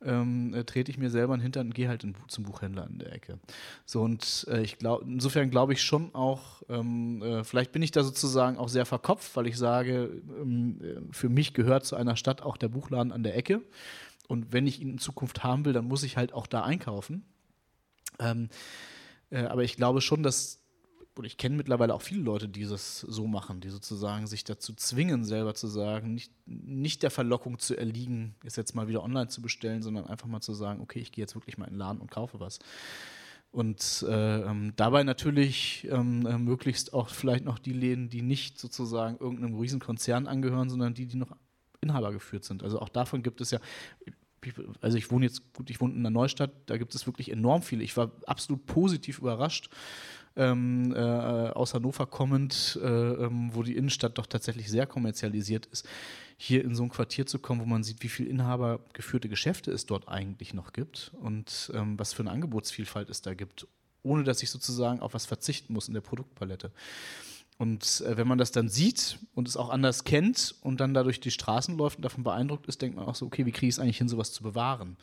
ähm, äh, trete ich mir selber in den Hintern und gehe halt in, zum Buchhändler in der Ecke. So und äh, ich glaube, insofern glaube ich schon auch, ähm, äh, vielleicht bin ich da sozusagen auch sehr verkopft, weil ich sage, ähm, äh, für mich gehört zu einer Stadt auch der Buchladen an der Ecke. Und wenn ich ihn in Zukunft haben will, dann muss ich halt auch da einkaufen. Ähm, äh, aber ich glaube schon, dass und ich kenne mittlerweile auch viele Leute, die das so machen, die sozusagen sich dazu zwingen, selber zu sagen, nicht, nicht der Verlockung zu erliegen, es jetzt mal wieder online zu bestellen, sondern einfach mal zu sagen, okay, ich gehe jetzt wirklich mal in den Laden und kaufe was. Und äh, ähm, dabei natürlich ähm, äh, möglichst auch vielleicht noch die Läden, die nicht sozusagen irgendeinem Riesenkonzern angehören, sondern die, die noch Inhaber geführt sind. Also auch davon gibt es ja, also ich wohne jetzt, gut, ich wohne in einer Neustadt, da gibt es wirklich enorm viele. Ich war absolut positiv überrascht ähm, äh, aus Hannover kommend, äh, ähm, wo die Innenstadt doch tatsächlich sehr kommerzialisiert ist, hier in so ein Quartier zu kommen, wo man sieht, wie viel inhabergeführte Geschäfte es dort eigentlich noch gibt und ähm, was für eine Angebotsvielfalt es da gibt, ohne dass ich sozusagen auf was verzichten muss in der Produktpalette. Und äh, wenn man das dann sieht und es auch anders kennt und dann dadurch die Straßen läuft und davon beeindruckt ist, denkt man auch so, okay, wie kriege ich es eigentlich hin, sowas zu bewahren?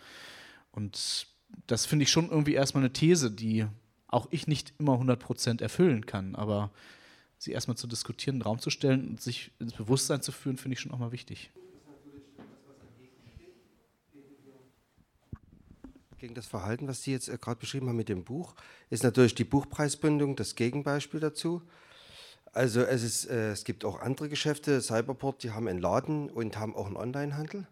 Und das finde ich schon irgendwie erstmal eine These, die auch ich nicht immer 100% erfüllen kann. Aber sie erstmal zu diskutieren, einen Raum zu stellen und sich ins Bewusstsein zu führen, finde ich schon auch mal wichtig. Gegen das Verhalten, was Sie jetzt äh, gerade beschrieben haben mit dem Buch, ist natürlich die Buchpreisbindung das Gegenbeispiel dazu. Also es, ist, äh, es gibt auch andere Geschäfte, Cyberport, die haben einen Laden und haben auch einen Onlinehandel.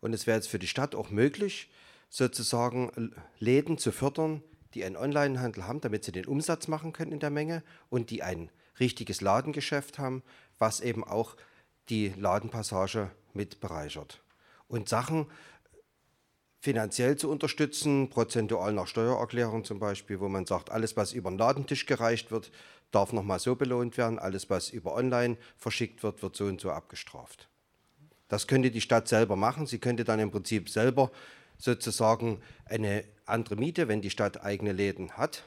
Und es wäre jetzt für die Stadt auch möglich, sozusagen Läden zu fördern, die einen Onlinehandel haben, damit sie den Umsatz machen können in der Menge und die ein richtiges Ladengeschäft haben, was eben auch die Ladenpassage mit bereichert. Und Sachen finanziell zu unterstützen, prozentual nach Steuererklärung zum Beispiel, wo man sagt, alles, was über den Ladentisch gereicht wird, darf nochmal so belohnt werden, alles, was über online verschickt wird, wird so und so abgestraft. Das könnte die Stadt selber machen. Sie könnte dann im Prinzip selber sozusagen eine andere Miete, wenn die Stadt eigene Läden hat.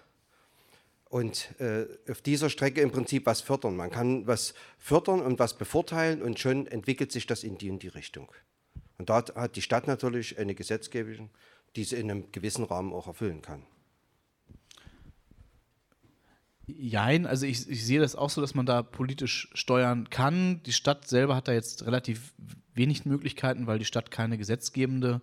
Und äh, auf dieser Strecke im Prinzip was fördern. Man kann was fördern und was bevorteilen und schon entwickelt sich das in die und die Richtung. Und da hat die Stadt natürlich eine Gesetzgebung, die sie in einem gewissen Rahmen auch erfüllen kann. Jein, also ich, ich, sehe das auch so, dass man da politisch steuern kann. Die Stadt selber hat da jetzt relativ wenig Möglichkeiten, weil die Stadt keine gesetzgebende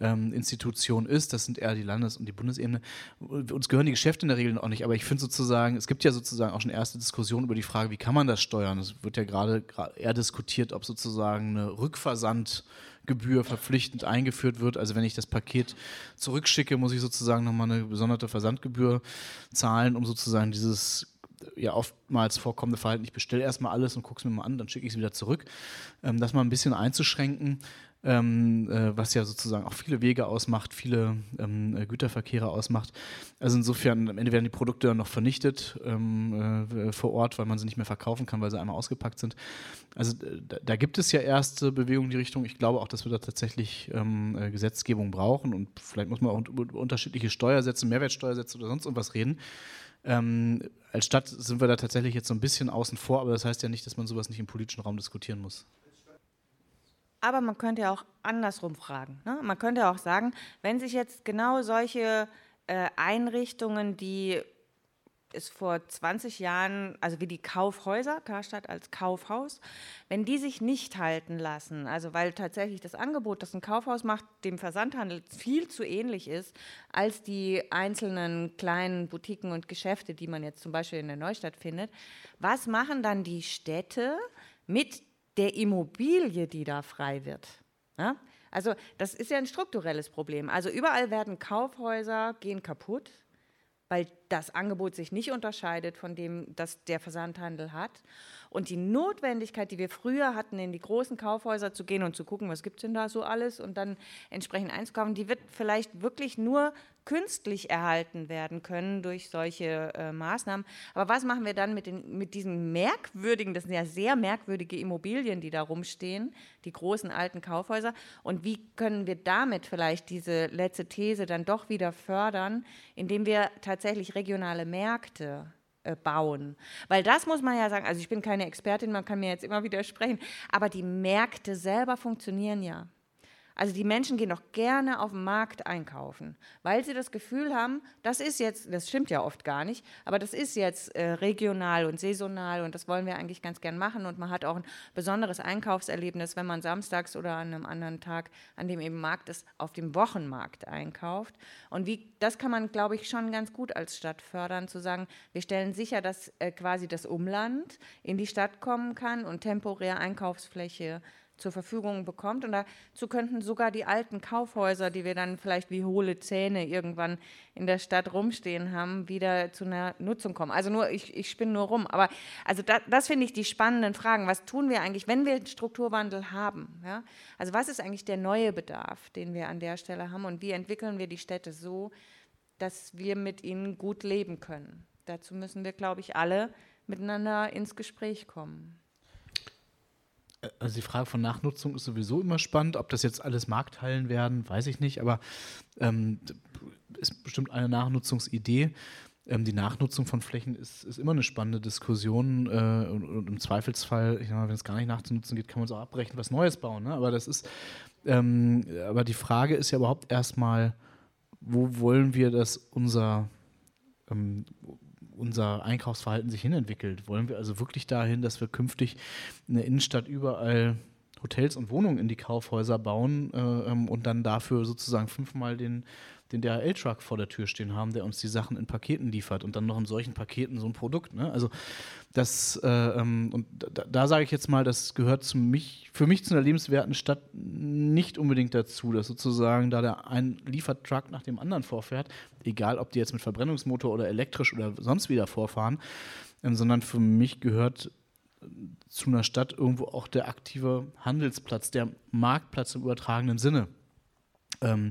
ähm, Institution ist. Das sind eher die Landes- und die Bundesebene. Uns gehören die Geschäfte in der Regel auch nicht, aber ich finde sozusagen, es gibt ja sozusagen auch schon erste Diskussionen über die Frage, wie kann man das steuern? Es wird ja gerade eher diskutiert, ob sozusagen eine Rückversand Gebühr verpflichtend eingeführt wird. Also wenn ich das Paket zurückschicke, muss ich sozusagen nochmal eine besondere Versandgebühr zahlen, um sozusagen dieses ja oftmals vorkommende Verhalten, ich bestelle erstmal alles und gucke es mir mal an, dann schicke ich es wieder zurück, ähm, das mal ein bisschen einzuschränken ähm, äh, was ja sozusagen auch viele Wege ausmacht, viele ähm, äh, Güterverkehre ausmacht. Also insofern, am Ende werden die Produkte dann noch vernichtet ähm, äh, vor Ort, weil man sie nicht mehr verkaufen kann, weil sie einmal ausgepackt sind. Also da, da gibt es ja erste Bewegungen in die Richtung. Ich glaube auch, dass wir da tatsächlich ähm, äh, Gesetzgebung brauchen und vielleicht muss man auch über unterschiedliche Steuersätze, Mehrwertsteuersätze oder sonst irgendwas reden. Ähm, als Stadt sind wir da tatsächlich jetzt so ein bisschen außen vor, aber das heißt ja nicht, dass man sowas nicht im politischen Raum diskutieren muss. Aber man könnte ja auch andersrum fragen. Ne? Man könnte auch sagen, wenn sich jetzt genau solche äh, Einrichtungen, die es vor 20 Jahren, also wie die Kaufhäuser, Karstadt als Kaufhaus, wenn die sich nicht halten lassen, also weil tatsächlich das Angebot, das ein Kaufhaus macht, dem Versandhandel viel zu ähnlich ist als die einzelnen kleinen Boutiquen und Geschäfte, die man jetzt zum Beispiel in der Neustadt findet, was machen dann die Städte mit der Immobilie, die da frei wird. Ja? Also das ist ja ein strukturelles Problem. Also überall werden Kaufhäuser gehen kaputt, weil das Angebot sich nicht unterscheidet von dem, das der Versandhandel hat. Und die Notwendigkeit, die wir früher hatten, in die großen Kaufhäuser zu gehen und zu gucken, was gibt es denn da so alles und dann entsprechend einzukaufen, die wird vielleicht wirklich nur künstlich erhalten werden können durch solche äh, Maßnahmen. Aber was machen wir dann mit, den, mit diesen merkwürdigen, das sind ja sehr merkwürdige Immobilien, die da rumstehen, die großen alten Kaufhäuser, und wie können wir damit vielleicht diese letzte These dann doch wieder fördern, indem wir tatsächlich regionale Märkte bauen. Weil das muss man ja sagen, also ich bin keine Expertin, man kann mir jetzt immer widersprechen, aber die Märkte selber funktionieren ja. Also die Menschen gehen doch gerne auf den Markt einkaufen, weil sie das Gefühl haben, das ist jetzt, das stimmt ja oft gar nicht, aber das ist jetzt äh, regional und saisonal und das wollen wir eigentlich ganz gern machen und man hat auch ein besonderes Einkaufserlebnis, wenn man samstags oder an einem anderen Tag, an dem eben Markt ist, auf dem Wochenmarkt einkauft. Und wie, das kann man, glaube ich, schon ganz gut als Stadt fördern, zu sagen, wir stellen sicher, dass äh, quasi das Umland in die Stadt kommen kann und temporär Einkaufsfläche zur Verfügung bekommt. Und dazu könnten sogar die alten Kaufhäuser, die wir dann vielleicht wie hohle Zähne irgendwann in der Stadt rumstehen haben, wieder zu einer Nutzung kommen. Also nur, ich, ich spinne nur rum. Aber also da, das finde ich die spannenden Fragen. Was tun wir eigentlich, wenn wir einen Strukturwandel haben? Ja? Also was ist eigentlich der neue Bedarf, den wir an der Stelle haben? Und wie entwickeln wir die Städte so, dass wir mit ihnen gut leben können? Dazu müssen wir, glaube ich, alle miteinander ins Gespräch kommen. Also die Frage von Nachnutzung ist sowieso immer spannend. Ob das jetzt alles Markthallen werden, weiß ich nicht, aber ähm, ist bestimmt eine Nachnutzungsidee. Ähm, die Nachnutzung von Flächen ist, ist immer eine spannende Diskussion äh, und, und, im Zweifelsfall, wenn es gar nicht nachzunutzen geht, kann man es auch abbrechen, was Neues bauen. Ne? Aber das ist, ähm, aber die Frage ist ja überhaupt erstmal, wo wollen wir, dass unser ähm, unser Einkaufsverhalten sich hinentwickelt. Wollen wir also wirklich dahin, dass wir künftig in der Innenstadt überall Hotels und Wohnungen in die Kaufhäuser bauen äh, ähm, und dann dafür sozusagen fünfmal den den DHL-Truck vor der Tür stehen haben, der uns die Sachen in Paketen liefert und dann noch in solchen Paketen so ein Produkt. Ne? Also das, äh, ähm, und da, da sage ich jetzt mal, das gehört zu mich, für mich zu einer lebenswerten Stadt nicht unbedingt dazu, dass sozusagen da der ein Liefertruck nach dem anderen vorfährt, egal ob die jetzt mit Verbrennungsmotor oder elektrisch oder sonst wieder vorfahren, ähm, sondern für mich gehört zu einer Stadt irgendwo auch der aktive Handelsplatz, der Marktplatz im übertragenen Sinne. Ähm,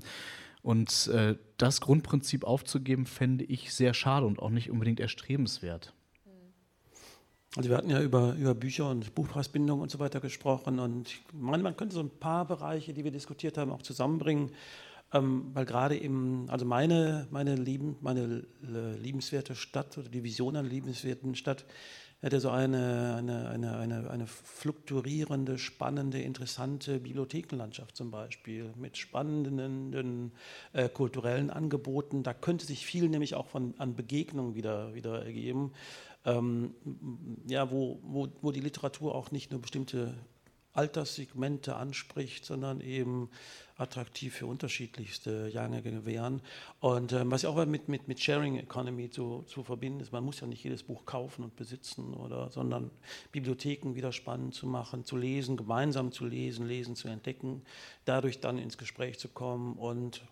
und äh, das Grundprinzip aufzugeben, fände ich sehr schade und auch nicht unbedingt erstrebenswert. Also wir hatten ja über, über Bücher und Buchpreisbindung und so weiter gesprochen und ich meine, man könnte so ein paar Bereiche, die wir diskutiert haben, auch zusammenbringen. ähm, weil gerade im, also meine, meine, lieben, meine äh, liebenswerte Stadt oder die Vision einer liebenswerten Stadt hätte so eine, eine, eine, eine, eine fluktuierende, spannende, interessante Bibliothekenlandschaft zum Beispiel mit spannenden äh, kulturellen Angeboten. Da könnte sich viel nämlich auch von, an Begegnungen wieder, wieder ergeben, ähm, ja, wo, wo, wo die Literatur auch nicht nur bestimmte Alterssegmente anspricht, sondern eben attraktiv für unterschiedlichste Jahrgänge wären. Und ähm, was ja auch mit, mit, mit Sharing Economy zu, zu verbinden ist, man muss ja nicht jedes Buch kaufen und besitzen, oder, sondern Bibliotheken wieder spannend zu machen, zu lesen, gemeinsam zu lesen, lesen zu entdecken, dadurch dann ins Gespräch zu kommen und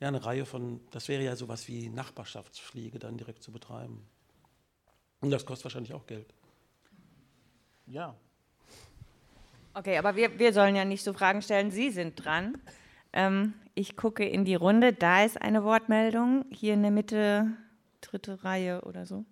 ja, eine Reihe von, das wäre ja sowas wie Nachbarschaftspflege dann direkt zu betreiben. Und das kostet wahrscheinlich auch Geld. Ja, Okay, aber wir, wir sollen ja nicht so Fragen stellen. Sie sind dran. Ähm, ich gucke in die Runde. Da ist eine Wortmeldung. Hier in der Mitte, dritte Reihe oder so.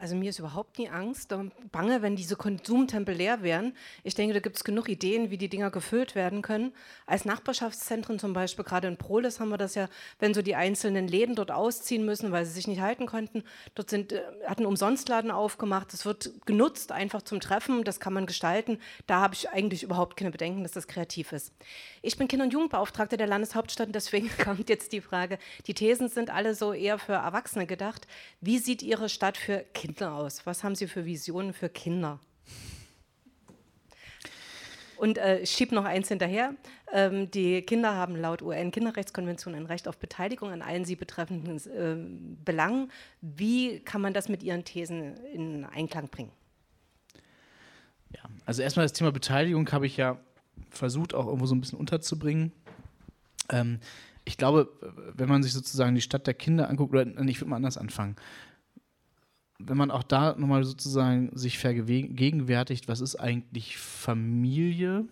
Also mir ist überhaupt nie Angst bange, wenn diese Konsumtempel leer wären. Ich denke, da gibt es genug Ideen, wie die Dinger gefüllt werden können. Als Nachbarschaftszentren zum Beispiel, gerade in Proles haben wir das ja, wenn so die einzelnen Läden dort ausziehen müssen, weil sie sich nicht halten konnten. Dort sind, äh, hat ein Umsonstladen aufgemacht. Das wird genutzt einfach zum Treffen. Das kann man gestalten. Da habe ich eigentlich überhaupt keine Bedenken, dass das kreativ ist. Ich bin Kinder- und Jugendbeauftragte der Landeshauptstadt und deswegen kommt jetzt die Frage, die Thesen sind alle so eher für Erwachsene gedacht. Wie sieht Ihre Stadt für Kinder Kinder aus? Was haben Sie für Visionen für Kinder? Und äh, ich schiebe noch eins hinterher. Ähm, die Kinder haben laut UN-Kinderrechtskonvention ein Recht auf Beteiligung an allen sie betreffenden äh, Belangen. Wie kann man das mit Ihren Thesen in Einklang bringen? Ja, also erstmal das Thema Beteiligung habe ich ja versucht, auch irgendwo so ein bisschen unterzubringen. Ähm, ich glaube, wenn man sich sozusagen die Stadt der Kinder anguckt, oder ich würde mal anders anfangen wenn man auch da nochmal sozusagen sich vergegenwärtigt, was ist eigentlich Familie,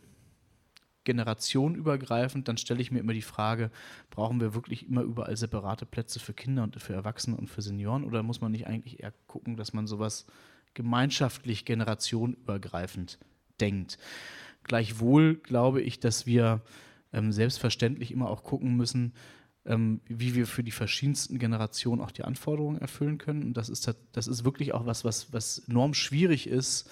generationenübergreifend, dann stelle ich mir immer die Frage, brauchen wir wirklich immer überall separate Plätze für Kinder und für Erwachsene und für Senioren oder muss man nicht eigentlich eher gucken, dass man sowas gemeinschaftlich generationenübergreifend denkt? Gleichwohl glaube ich, dass wir ähm, selbstverständlich immer auch gucken müssen, ähm, wie wir für die verschiedensten Generationen auch die Anforderungen erfüllen können. Und das ist, das ist wirklich auch was, was, was enorm schwierig ist,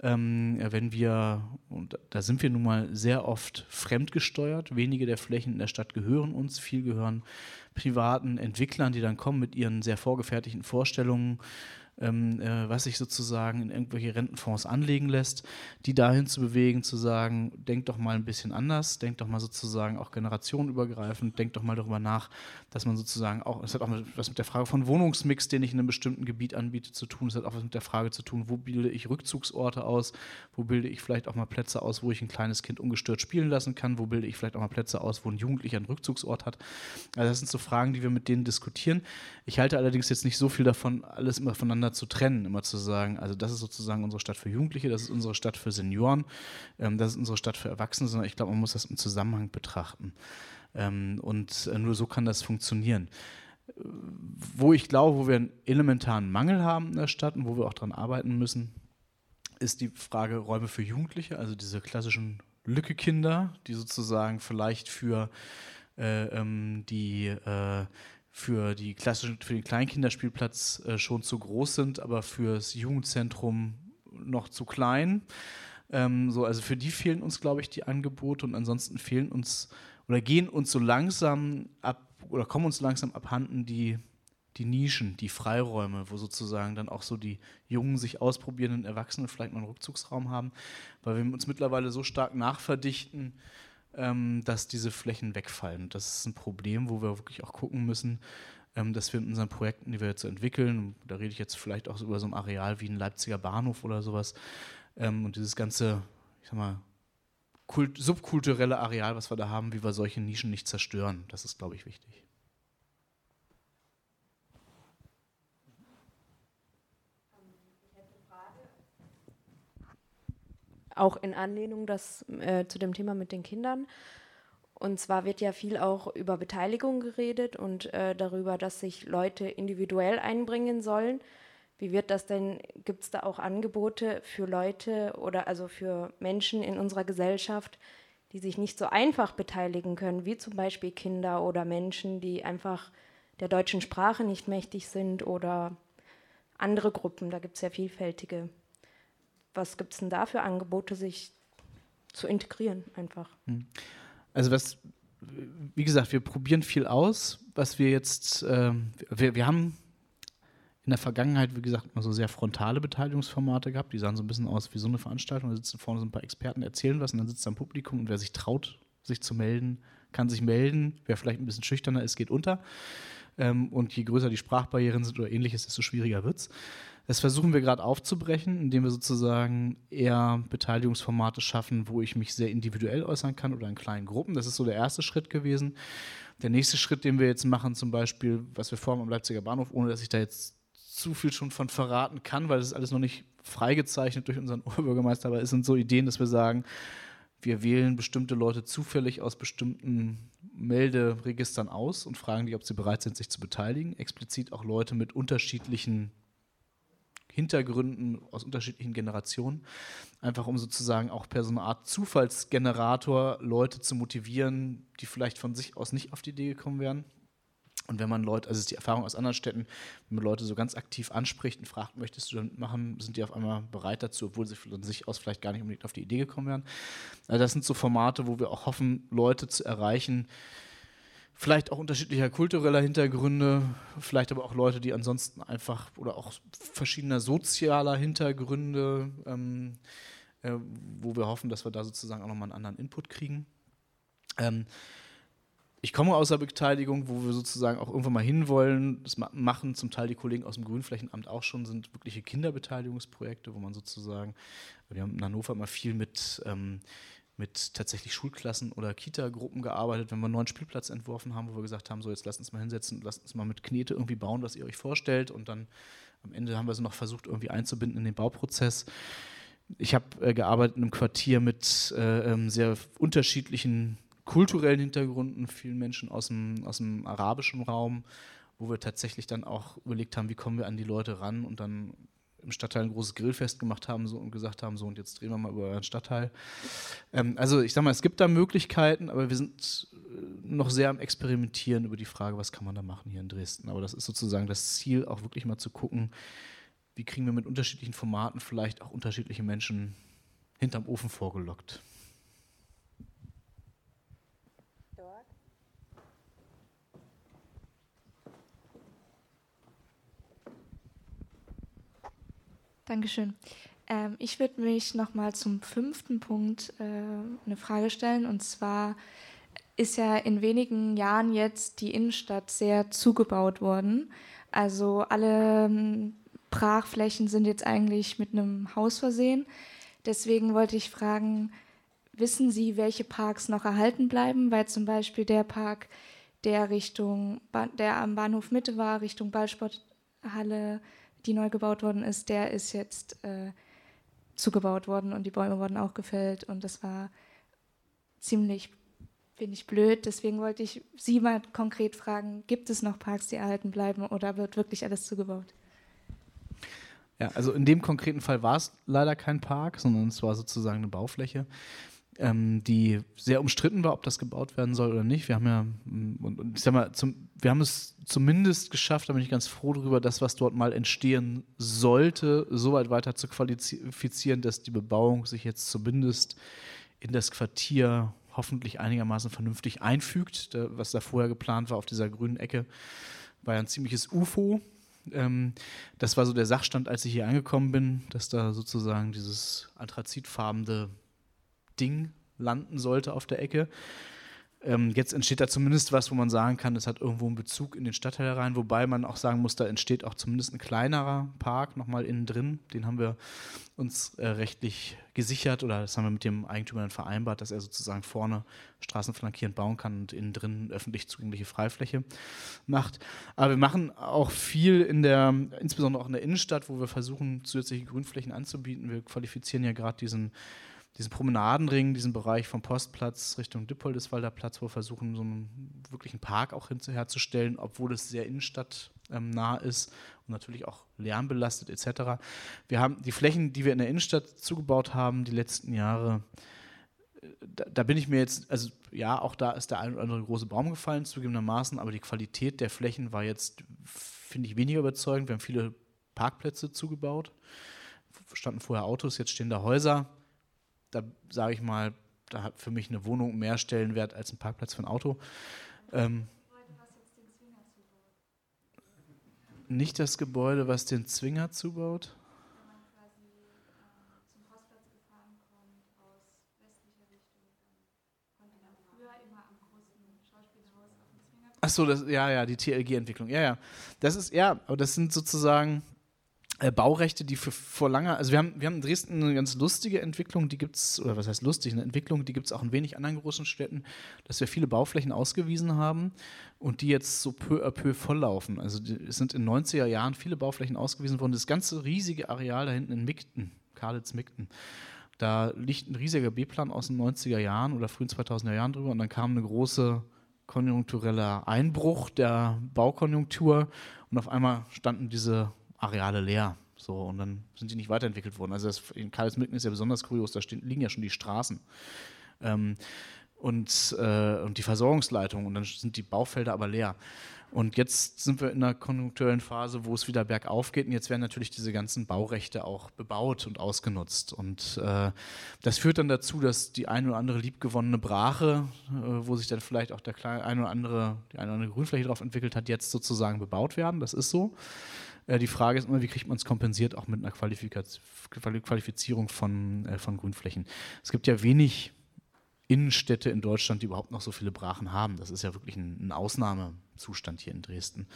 ähm, wenn wir, und da sind wir nun mal sehr oft fremdgesteuert, wenige der Flächen in der Stadt gehören uns, viel gehören privaten Entwicklern, die dann kommen mit ihren sehr vorgefertigten Vorstellungen ähm, äh, was sich sozusagen in irgendwelche Rentenfonds anlegen lässt, die dahin zu bewegen, zu sagen, denkt doch mal ein bisschen anders, denkt doch mal sozusagen auch generationenübergreifend, denkt doch mal darüber nach, dass man sozusagen auch, es hat auch was mit der Frage von Wohnungsmix, den ich in einem bestimmten Gebiet anbiete, zu tun, es hat auch was mit der Frage zu tun, wo bilde ich Rückzugsorte aus, wo bilde ich vielleicht auch mal Plätze aus, wo ich ein kleines Kind ungestört spielen lassen kann, wo bilde ich vielleicht auch mal Plätze aus, wo ein Jugendlicher einen Rückzugsort hat. Also das sind so Fragen, die wir mit denen diskutieren. Ich halte allerdings jetzt nicht so viel davon, alles immer voneinander zu trennen, immer zu sagen, also das ist sozusagen unsere Stadt für Jugendliche, das ist unsere Stadt für Senioren, ähm, das ist unsere Stadt für Erwachsene, sondern ich glaube, man muss das im Zusammenhang betrachten. Ähm, und äh, nur so kann das funktionieren. Wo ich glaube, wo wir einen elementaren Mangel haben in der Stadt und wo wir auch daran arbeiten müssen, ist die Frage Räume für Jugendliche, also diese klassischen Lücke-Kinder, die sozusagen vielleicht für äh, ähm, die äh, für, die klassischen, für den Kleinkinderspielplatz äh, schon zu groß sind, aber für das Jugendzentrum noch zu klein. Ähm, so, also für die fehlen uns, glaube ich, die Angebote und ansonsten fehlen uns oder gehen uns so langsam ab oder kommen uns langsam abhanden die, die Nischen, die Freiräume, wo sozusagen dann auch so die jungen, sich ausprobierenden Erwachsenen vielleicht mal einen Rückzugsraum haben, weil wir uns mittlerweile so stark nachverdichten, ähm, dass diese Flächen wegfallen. Das ist ein Problem, wo wir wirklich auch gucken müssen, ähm, dass wir in unseren Projekten, die wir jetzt entwickeln, da rede ich jetzt vielleicht auch über so ein Areal wie ein Leipziger Bahnhof oder sowas, ähm, und dieses ganze, ich sag mal, kult, subkulturelle Areal, was wir da haben, wie wir solche Nischen nicht zerstören. Das ist, glaube ich, wichtig. auch in Anlehnung das, äh, zu dem Thema mit den Kindern. Und zwar wird ja viel auch über Beteiligung geredet und äh, darüber, dass sich Leute individuell einbringen sollen. Wie wird das denn? Gibt es da auch Angebote für Leute oder also für Menschen in unserer Gesellschaft, die sich nicht so einfach beteiligen können, wie zum Beispiel Kinder oder Menschen, die einfach der deutschen Sprache nicht mächtig sind oder andere Gruppen. Da gibt es ja vielfältige. Was gibt es denn da für Angebote, sich zu integrieren einfach? Hm. Also was, wie gesagt, wir probieren viel aus, was wir jetzt, äh, wir, wir haben in der Vergangenheit, wie gesagt, immer so sehr frontale Beteiligungsformate gehabt. Die sahen so ein bisschen aus wie so eine Veranstaltung. Da sitzen vorne so ein paar Experten, erzählen was und dann sitzt da ein Publikum und wer sich traut, sich zu melden, kann sich melden. Wer vielleicht ein bisschen schüchterner ist, geht unter. Ähm, und je größer die Sprachbarrieren sind oder ähnliches, desto schwieriger wird es. Das versuchen wir gerade aufzubrechen, indem wir sozusagen eher Beteiligungsformate schaffen, wo ich mich sehr individuell äußern kann oder in kleinen Gruppen. Das ist so der erste Schritt gewesen. Der nächste Schritt, den wir jetzt machen, zum Beispiel, was wir vorhaben am Leipziger Bahnhof, ohne dass ich da jetzt zu viel schon von verraten kann, weil das ist alles noch nicht freigezeichnet durch unseren Oberbürgermeister, aber es sind so Ideen, dass wir sagen, wir wählen bestimmte Leute zufällig aus bestimmten Melderegistern aus und fragen die, ob sie bereit sind, sich zu beteiligen. Explizit auch Leute mit unterschiedlichen Hintergründen aus unterschiedlichen Generationen, einfach um sozusagen auch per so eine Art Zufallsgenerator Leute zu motivieren, die vielleicht von sich aus nicht auf die Idee gekommen wären, und wenn man Leute, also ist die Erfahrung aus anderen Städten, wenn man Leute so ganz aktiv anspricht und fragt, möchtest du dann machen, sind die auf einmal bereit dazu, obwohl sie von sich aus vielleicht gar nicht unbedingt auf die Idee gekommen wären. Also das sind so Formate, wo wir auch hoffen, Leute zu erreichen, vielleicht auch unterschiedlicher kultureller Hintergründe, vielleicht aber auch Leute, die ansonsten einfach oder auch verschiedener sozialer Hintergründe, ähm, äh, wo wir hoffen, dass wir da sozusagen auch nochmal einen anderen Input kriegen. Ähm, ich komme aus der Beteiligung, wo wir sozusagen auch irgendwann mal hinwollen. Das machen zum Teil die Kollegen aus dem Grünflächenamt auch schon, sind wirkliche Kinderbeteiligungsprojekte, wo man sozusagen, wir haben in Hannover immer viel mit, ähm, mit tatsächlich Schulklassen oder Kita-Gruppen gearbeitet, wenn wir einen neuen Spielplatz entworfen haben, wo wir gesagt haben, so jetzt lasst uns mal hinsetzen, lasst uns mal mit Knete irgendwie bauen, was ihr euch vorstellt. Und dann am Ende haben wir sie noch versucht, irgendwie einzubinden in den Bauprozess. Ich habe äh, gearbeitet in einem Quartier mit äh, ähm, sehr unterschiedlichen kulturellen Hintergründen, vielen Menschen aus dem, aus dem arabischen Raum, wo wir tatsächlich dann auch überlegt haben, wie kommen wir an die Leute ran und dann im Stadtteil ein großes Grillfest gemacht haben so, und gesagt haben, so und jetzt drehen wir mal über euren Stadtteil. Ähm, also ich sage mal, es gibt da Möglichkeiten, aber wir sind äh, noch sehr am Experimentieren über die Frage, was kann man da machen hier in Dresden. Aber das ist sozusagen das Ziel, auch wirklich mal zu gucken, wie kriegen wir mit unterschiedlichen Formaten vielleicht auch unterschiedliche Menschen hinterm Ofen vorgelockt. Dankeschön. Ähm, ich würde mich nochmal zum fünften Punkt äh, eine Frage stellen. Und zwar ist ja in wenigen Jahren jetzt die Innenstadt sehr zugebaut worden. Also alle ähm, Brachflächen sind jetzt eigentlich mit einem Haus versehen. Deswegen wollte ich fragen, wissen Sie, welche Parks noch erhalten bleiben? Weil zum Beispiel der Park, der Richtung, der am Bahnhof Mitte war, Richtung Ballsporthalle, die neu gebaut worden ist, der ist jetzt äh, zugebaut worden und die Bäume wurden auch gefällt und das war ziemlich, finde ich, blöd. Deswegen wollte ich Sie mal konkret fragen, gibt es noch Parks, die erhalten bleiben oder wird wirklich alles zugebaut? Ja, also in dem konkreten Fall war es leider kein Park, sondern es war sozusagen eine Baufläche ähm, die sehr umstritten war, ob das gebaut werden soll oder nicht. Wir haben ja, mm, und, und ich sag mal, zum, wir haben es zumindest geschafft, da bin ich ganz froh darüber, das, was dort mal entstehen sollte, so weit weiter zu qualifizieren, dass die Bebauung sich jetzt zumindest in das Quartier hoffentlich einigermaßen vernünftig einfügt. Da, was da vorher geplant war auf dieser grünen Ecke, war ja ein ziemliches UFO. Ähm, das war so der Sachstand, als ich hier angekommen bin, dass da sozusagen dieses anthrazitfarbene Ding landen sollte auf der Ecke. Ähm, jetzt entsteht da zumindest was, wo man sagen kann, es hat irgendwo einen Bezug in den Stadtteil rein, wobei man auch sagen muss, da entsteht auch zumindest ein kleinerer Park nochmal innen drin. Den haben wir uns äh, rechtlich gesichert oder das haben wir mit dem Eigentümer dann vereinbart, dass er sozusagen vorne straßenflankierend bauen kann und innen drin öffentlich zugängliche Freifläche macht. Aber wir machen auch viel in der, insbesondere auch in der Innenstadt, wo wir versuchen, zusätzliche Grünflächen anzubieten. Wir qualifizieren ja gerade diesen diesen Promenadenring, diesen Bereich vom Postplatz Richtung Dippoldiswalder Platz, wo wir versuchen, so einen wirklichen Park auch herzustellen, obwohl es sehr innenstadtnah ähm, ist und natürlich auch lärmbelastet etc. Wir haben die Flächen, die wir in der Innenstadt zugebaut haben, die letzten Jahre da, da, bin ich mir jetzt, also ja, auch da ist der ein oder andere große Baum gefallen, zugegebenermaßen, aber die Qualität der Flächen war jetzt, finde ich, weniger überzeugend. Wir haben viele Parkplätze zugebaut, standen vorher Autos, jetzt stehen da Häuser. Da sage ich mal, da hat für mich eine Wohnung mehr Stellenwert als ein Parkplatz für ein Auto. Ähm, nicht das Gebäude, was den Zwinger zubaut? Ach so, das, ja, ja, die TLG-Entwicklung. Ja, ja. Das ist, ja, aber das sind sozusagen äh, Baurechte, die für, vor langer, also wir haben, wir haben in Dresden eine ganz lustige Entwicklung, die gibt es, oder was heißt lustig, eine Entwicklung, die gibt es auch in wenig anderen großen Städten, dass wir viele Bauflächen ausgewiesen haben und die jetzt so peu à peu volllaufen. Also es sind in 90er Jahren viele Bauflächen ausgewiesen worden. Das ganze riesige Areal da hinten in Migten, Karlitz-Migten, da liegt ein riesiger B-Plan aus den 90er Jahren oder frühen 2000er Jahren drüber und dann kam eine große konjunktureller Einbruch der Baukonjunktur und auf einmal standen diese Areale leer. So, und dann sind die nicht weiterentwickelt worden. Also das, in Karlsmitten ist ja besonders kurios, da stehen, liegen ja schon die Straßen. Ähm, und, äh, und die Versorgungsleitung und dann sind die Baufelder aber leer. Und jetzt sind wir in einer konjunkturellen Phase, wo es wieder bergauf geht. Und jetzt werden natürlich diese ganzen Baurechte auch bebaut und ausgenutzt. Und äh, das führt dann dazu, dass die eine oder andere liebgewonnene Brache, äh, wo sich dann vielleicht auch der kleine, eine oder andere, die eine oder andere Grünfläche drauf entwickelt hat, jetzt sozusagen bebaut werden. Das ist so. Äh, die Frage ist immer, wie kriegt man es kompensiert, auch mit einer Qualifizierung von, äh, von Grünflächen. Es gibt ja wenig Innenstädte in Deutschland, die überhaupt noch so viele Brachen haben. Das ist ja wirklich ein, ein Ausnahmezustand hier in Dresden.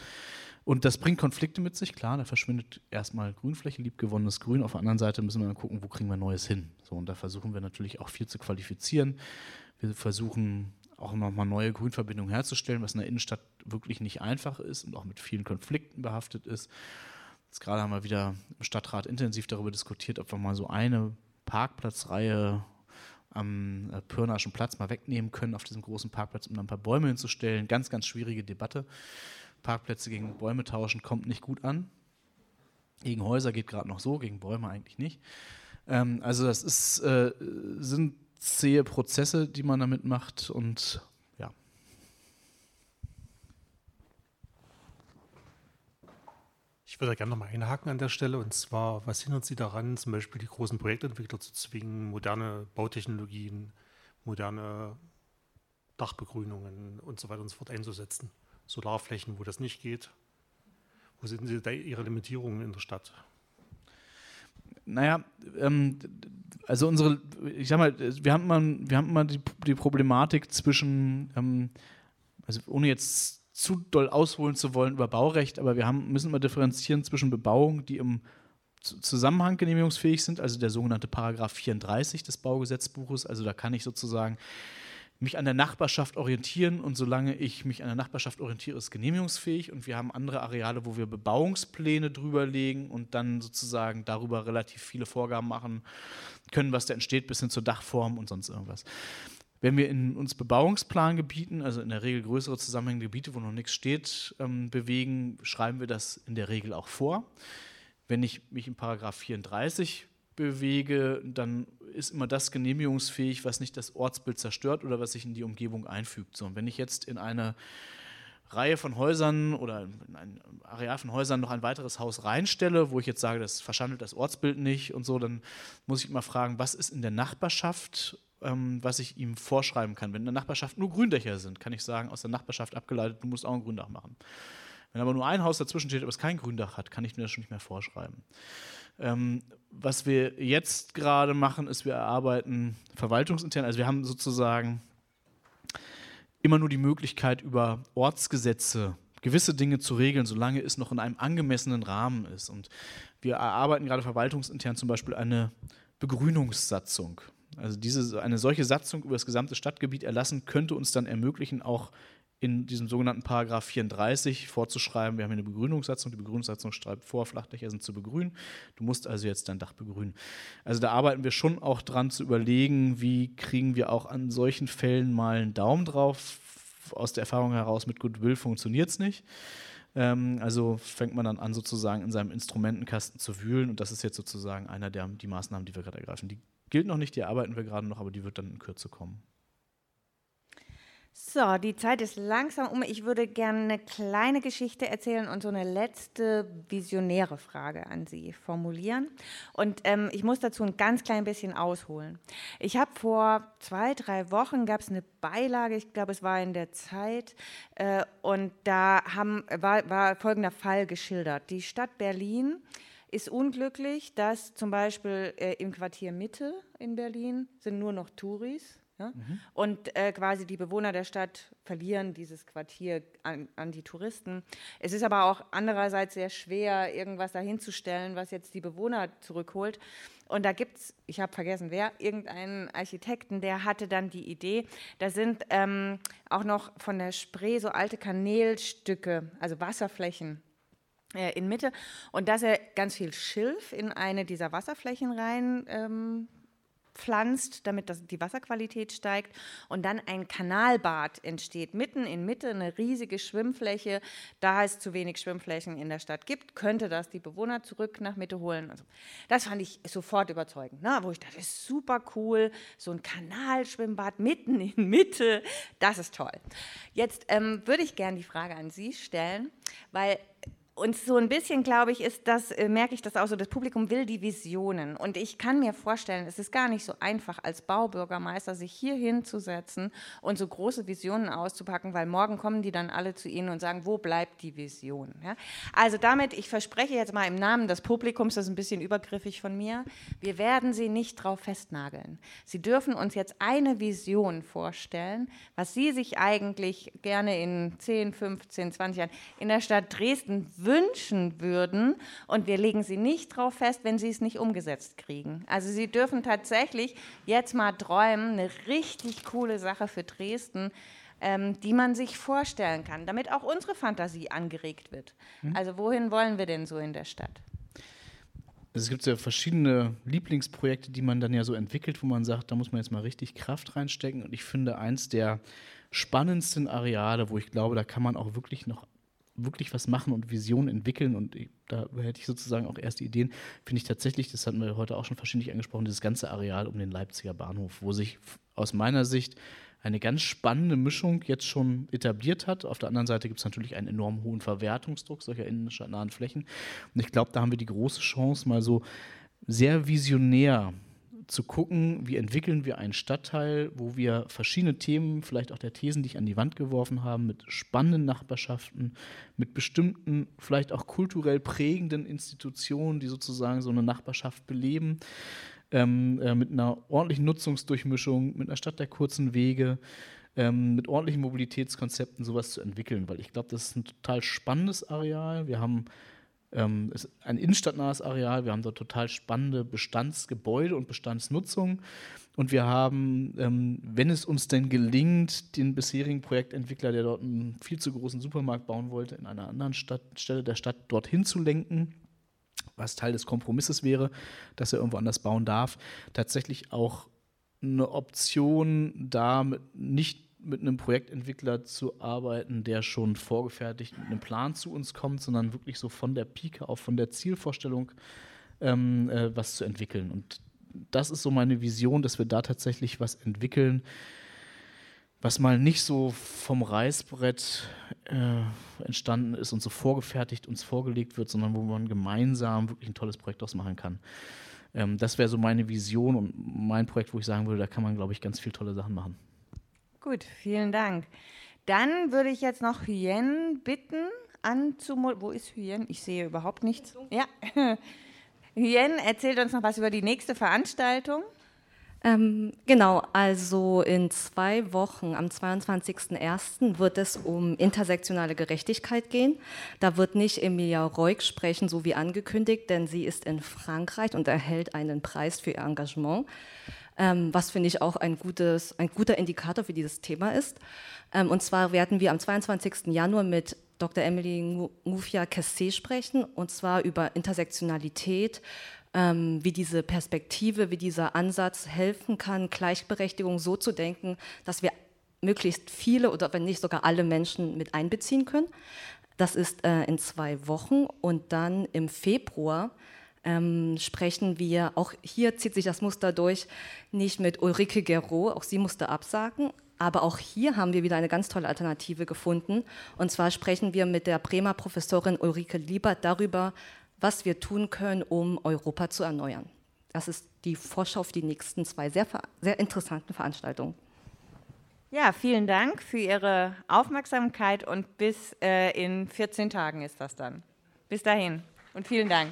Und das bringt Konflikte mit sich, klar, da verschwindet erstmal Grünfläche, liebgewonnenes Grün. Auf der anderen Seite müssen wir dann gucken, wo kriegen wir Neues hin. So, und da versuchen wir natürlich auch viel zu qualifizieren. Wir versuchen auch nochmal neue Grünverbindungen herzustellen, was in der Innenstadt wirklich nicht einfach ist und auch mit vielen Konflikten behaftet ist. Jetzt gerade haben wir wieder im Stadtrat intensiv darüber diskutiert, ob wir mal so eine Parkplatzreihe am äh, Pirnaschen Platz mal wegnehmen können auf diesem großen Parkplatz, um dann ein paar Bäume hinzustellen. Ganz, ganz schwierige Debatte. Parkplätze gegen Bäume tauschen kommt nicht gut an. Gegen Häuser geht gerade noch so, gegen Bäume eigentlich nicht. Ähm, also das ist, äh, sind zähe Prozesse, die man damit macht und Ich würde gerne nochmal einhaken an der Stelle. Und zwar, was hindert Sie daran, zum Beispiel die großen Projektentwickler zu zwingen, moderne Bautechnologien, moderne Dachbegrünungen und so weiter und so fort einzusetzen? Solarflächen, wo das nicht geht. Wo sind Sie da Ihre Limitierungen in der Stadt? Naja, ähm, also unsere, ich sag mal, wir haben immer, wir haben immer die, die Problematik zwischen, ähm, also ohne jetzt zu doll ausholen zu wollen über Baurecht, aber wir haben, müssen immer differenzieren zwischen Bebauung, die im Zusammenhang genehmigungsfähig sind, also der sogenannte Paragraph 34 des Baugesetzbuches. Also da kann ich sozusagen mich an der Nachbarschaft orientieren und solange ich mich an der Nachbarschaft orientiere, ist genehmigungsfähig und wir haben andere Areale, wo wir Bebauungspläne drüberlegen und dann sozusagen darüber relativ viele Vorgaben machen können, was da entsteht, bis hin zur Dachform und sonst irgendwas. Wenn wir in uns Bebauungsplangebieten, also in der Regel größere zusammenhängende Gebiete, wo noch nichts steht, ähm, bewegen, schreiben wir das in der Regel auch vor. Wenn ich mich in Paragraph 34 bewege, dann ist immer das genehmigungsfähig, was nicht das Ortsbild zerstört oder was sich in die Umgebung einfügt. So, und wenn ich jetzt in eine Reihe von Häusern oder in ein Areal von Häusern noch ein weiteres Haus reinstelle, wo ich jetzt sage, das verschandelt das Ortsbild nicht und so, dann muss ich immer fragen, was ist in der Nachbarschaft ähm, was ich ihm vorschreiben kann. Wenn in der Nachbarschaft nur Gründächer sind, kann ich sagen, aus der Nachbarschaft abgeleitet, du musst auch ein Gründach machen. Wenn aber nur ein Haus dazwischen steht, aber es kein Gründach hat, kann ich mir das schon nicht mehr vorschreiben. Ähm, was wir jetzt gerade machen, ist, wir erarbeiten verwaltungsintern, also wir haben sozusagen immer nur die Möglichkeit, über Ortsgesetze gewisse Dinge zu regeln, solange es noch in einem angemessenen Rahmen ist. Und wir erarbeiten gerade verwaltungsintern zum Beispiel eine Begrünungssatzung. Also diese, eine solche Satzung über das gesamte Stadtgebiet erlassen könnte uns dann ermöglichen, auch in diesem sogenannten Paragraph 34 vorzuschreiben, wir haben hier eine Begrünungssatzung, die Begrünungssatzung schreibt vor, Flachdächer sind zu begrünen, du musst also jetzt dein Dach begrünen. Also da arbeiten wir schon auch dran zu überlegen, wie kriegen wir auch an solchen Fällen mal einen Daumen drauf. Aus der Erfahrung heraus mit Goodwill funktioniert es nicht. Ähm, also fängt man dann an, sozusagen in seinem Instrumentenkasten zu wühlen und das ist jetzt sozusagen einer der die Maßnahmen, die wir gerade ergreifen. Die gilt noch nicht, die arbeiten wir gerade noch, aber die wird dann in Kürze kommen. So, die Zeit ist langsam um. Ich würde gerne eine kleine Geschichte erzählen und so eine letzte visionäre Frage an Sie formulieren. Und ähm, ich muss dazu ein ganz klein bisschen ausholen. Ich habe vor zwei, drei Wochen gab es eine Beilage, ich glaube, es war in der Zeit, äh, und da haben, war, war folgender Fall geschildert. Die Stadt Berlin ist unglücklich, dass zum Beispiel äh, im Quartier Mitte in Berlin sind nur noch Touris ja? Mhm. Und äh, quasi die Bewohner der Stadt verlieren dieses Quartier an, an, die Touristen. Es ist aber auch andererseits sehr schwer, irgendwas dahinzustellen, was jetzt die Bewohner zurückholt. Und da gibt es, ich habe vergessen wer, irgendeinen Architekten, der hatte dann die Idee, da sind ähm, auch noch von der Spree so alte Kanälstücke, also Wasserflächen in Mitte. Und dass er ganz viel Schilf in eine dieser Wasserflächen rein ähm, pflanzt, damit das, die Wasserqualität steigt und dann ein Kanalbad entsteht, mitten in Mitte eine riesige Schwimmfläche. Da es zu wenig Schwimmflächen in der Stadt gibt, könnte das die Bewohner zurück nach Mitte holen. Also, das fand ich sofort überzeugend, ne? wo ich dachte, das ist super cool, so ein Kanalschwimmbad mitten in Mitte, das ist toll. Jetzt ähm, würde ich gerne die Frage an Sie stellen, weil und so ein bisschen, glaube ich, ist das, äh, merke ich das auch so, das Publikum will die Visionen. Und ich kann mir vorstellen, es ist gar nicht so einfach, als Baubürgermeister sich hier hinzusetzen und so große Visionen auszupacken, weil morgen kommen die dann alle zu Ihnen und sagen, wo bleibt die Vision? Ja? Also damit, ich verspreche jetzt mal im Namen des Publikums, das ist ein bisschen übergriffig von mir, wir werden Sie nicht drauf festnageln. Sie dürfen uns jetzt eine Vision vorstellen, was Sie sich eigentlich gerne in 10, 15, 20 Jahren in der Stadt Dresden wünschen würden und wir legen sie nicht drauf fest, wenn sie es nicht umgesetzt kriegen. Also sie dürfen tatsächlich jetzt mal träumen, eine richtig coole Sache für Dresden, ähm, die man sich vorstellen kann, damit auch unsere Fantasie angeregt wird. Mhm. Also wohin wollen wir denn so in der Stadt? Es gibt ja verschiedene Lieblingsprojekte, die man dann ja so entwickelt, wo man sagt, da muss man jetzt mal richtig Kraft reinstecken. Und ich finde, eins der spannendsten Areale, wo ich glaube, da kann man auch wirklich noch wirklich was machen und Visionen entwickeln und da hätte ich sozusagen auch erste Ideen, finde ich tatsächlich, das hatten wir heute auch schon verschiedentlich angesprochen, dieses ganze Areal um den Leipziger Bahnhof, wo sich aus meiner Sicht eine ganz spannende Mischung jetzt schon etabliert hat. Auf der anderen Seite gibt es natürlich einen enorm hohen Verwertungsdruck solcher innenstadtnahen Flächen. Und ich glaube, da haben wir die große Chance, mal so sehr visionär zu gucken, wie entwickeln wir einen Stadtteil, wo wir verschiedene Themen, vielleicht auch der Thesen, die ich an die Wand geworfen habe, mit spannenden Nachbarschaften, mit bestimmten, vielleicht auch kulturell prägenden Institutionen, die sozusagen so eine Nachbarschaft beleben, ähm, äh, mit einer ordentlichen Nutzungsdurchmischung, mit einer Stadt der kurzen Wege, ähm, mit ordentlichen Mobilitätskonzepten sowas zu entwickeln, weil ich glaube, das ist ein total spannendes Areal. Wir haben ähm, ist ein innenstadtnahes Areal. Wir haben dort total spannende Bestandsgebäude und Bestandsnutzung. Und wir haben, ähm, wenn es uns denn gelingt, den bisherigen Projektentwickler, der dort einen viel zu großen Supermarkt bauen wollte, in einer anderen Stadt, Stelle der Stadt dorthin zu lenken, was Teil des Kompromisses wäre, dass er irgendwo anders bauen darf, tatsächlich auch eine Option da nicht mit einem Projektentwickler zu arbeiten, der schon vorgefertigt mit einem Plan zu uns kommt, sondern wirklich so von der Pike auf, von der Zielvorstellung ähm, äh, was zu entwickeln. Und das ist so meine Vision, dass wir da tatsächlich was entwickeln, was mal nicht so vom Reißbrett äh, entstanden ist und so vorgefertigt uns vorgelegt wird, sondern wo man gemeinsam wirklich ein tolles Projekt ausmachen kann. Ähm, das wäre so meine Vision und mein Projekt, wo ich sagen würde, da kann man, glaube ich, ganz viele tolle Sachen machen. Gut, vielen Dank. Dann würde ich jetzt noch Hyen bitten, anzumoderieren. Wo ist Hyen? Ich sehe überhaupt nichts. Ja. Hyen erzählt uns noch was über die nächste Veranstaltung. Ähm, genau, also in zwei Wochen, am 22.01. wird es um intersektionale Gerechtigkeit gehen. Da wird nicht Emilia Reuk sprechen, so wie angekündigt, denn sie ist in Frankreich und erhält einen Preis für ihr Engagement ähm, was finde ich auch ein, gutes, ein guter Indikator für dieses Thema ist. Ähm, und zwar werden wir am 22. Januar mit Dr. Emily Ngufia Kessé sprechen, und zwar über Intersektionalität, ähm, wie diese Perspektive, wie dieser Ansatz helfen kann, Gleichberechtigung so zu denken, dass wir möglichst viele oder wenn nicht sogar alle Menschen mit einbeziehen können. Das ist äh, in zwei Wochen und dann im Februar ähm, sprechen wir, auch hier zieht sich das Muster durch, nicht mit Ulrike Gero, auch sie musste absagen, aber auch hier haben wir wieder eine ganz tolle Alternative gefunden. Und zwar sprechen wir mit der Bremer Professorin Ulrike Liebert darüber, was wir tun können, um Europa zu erneuern. Das ist die Vorschau auf die nächsten zwei sehr, sehr interessanten Veranstaltungen. Ja, vielen Dank für Ihre Aufmerksamkeit und bis äh, in 14 Tagen ist das dann. Bis dahin und vielen Dank.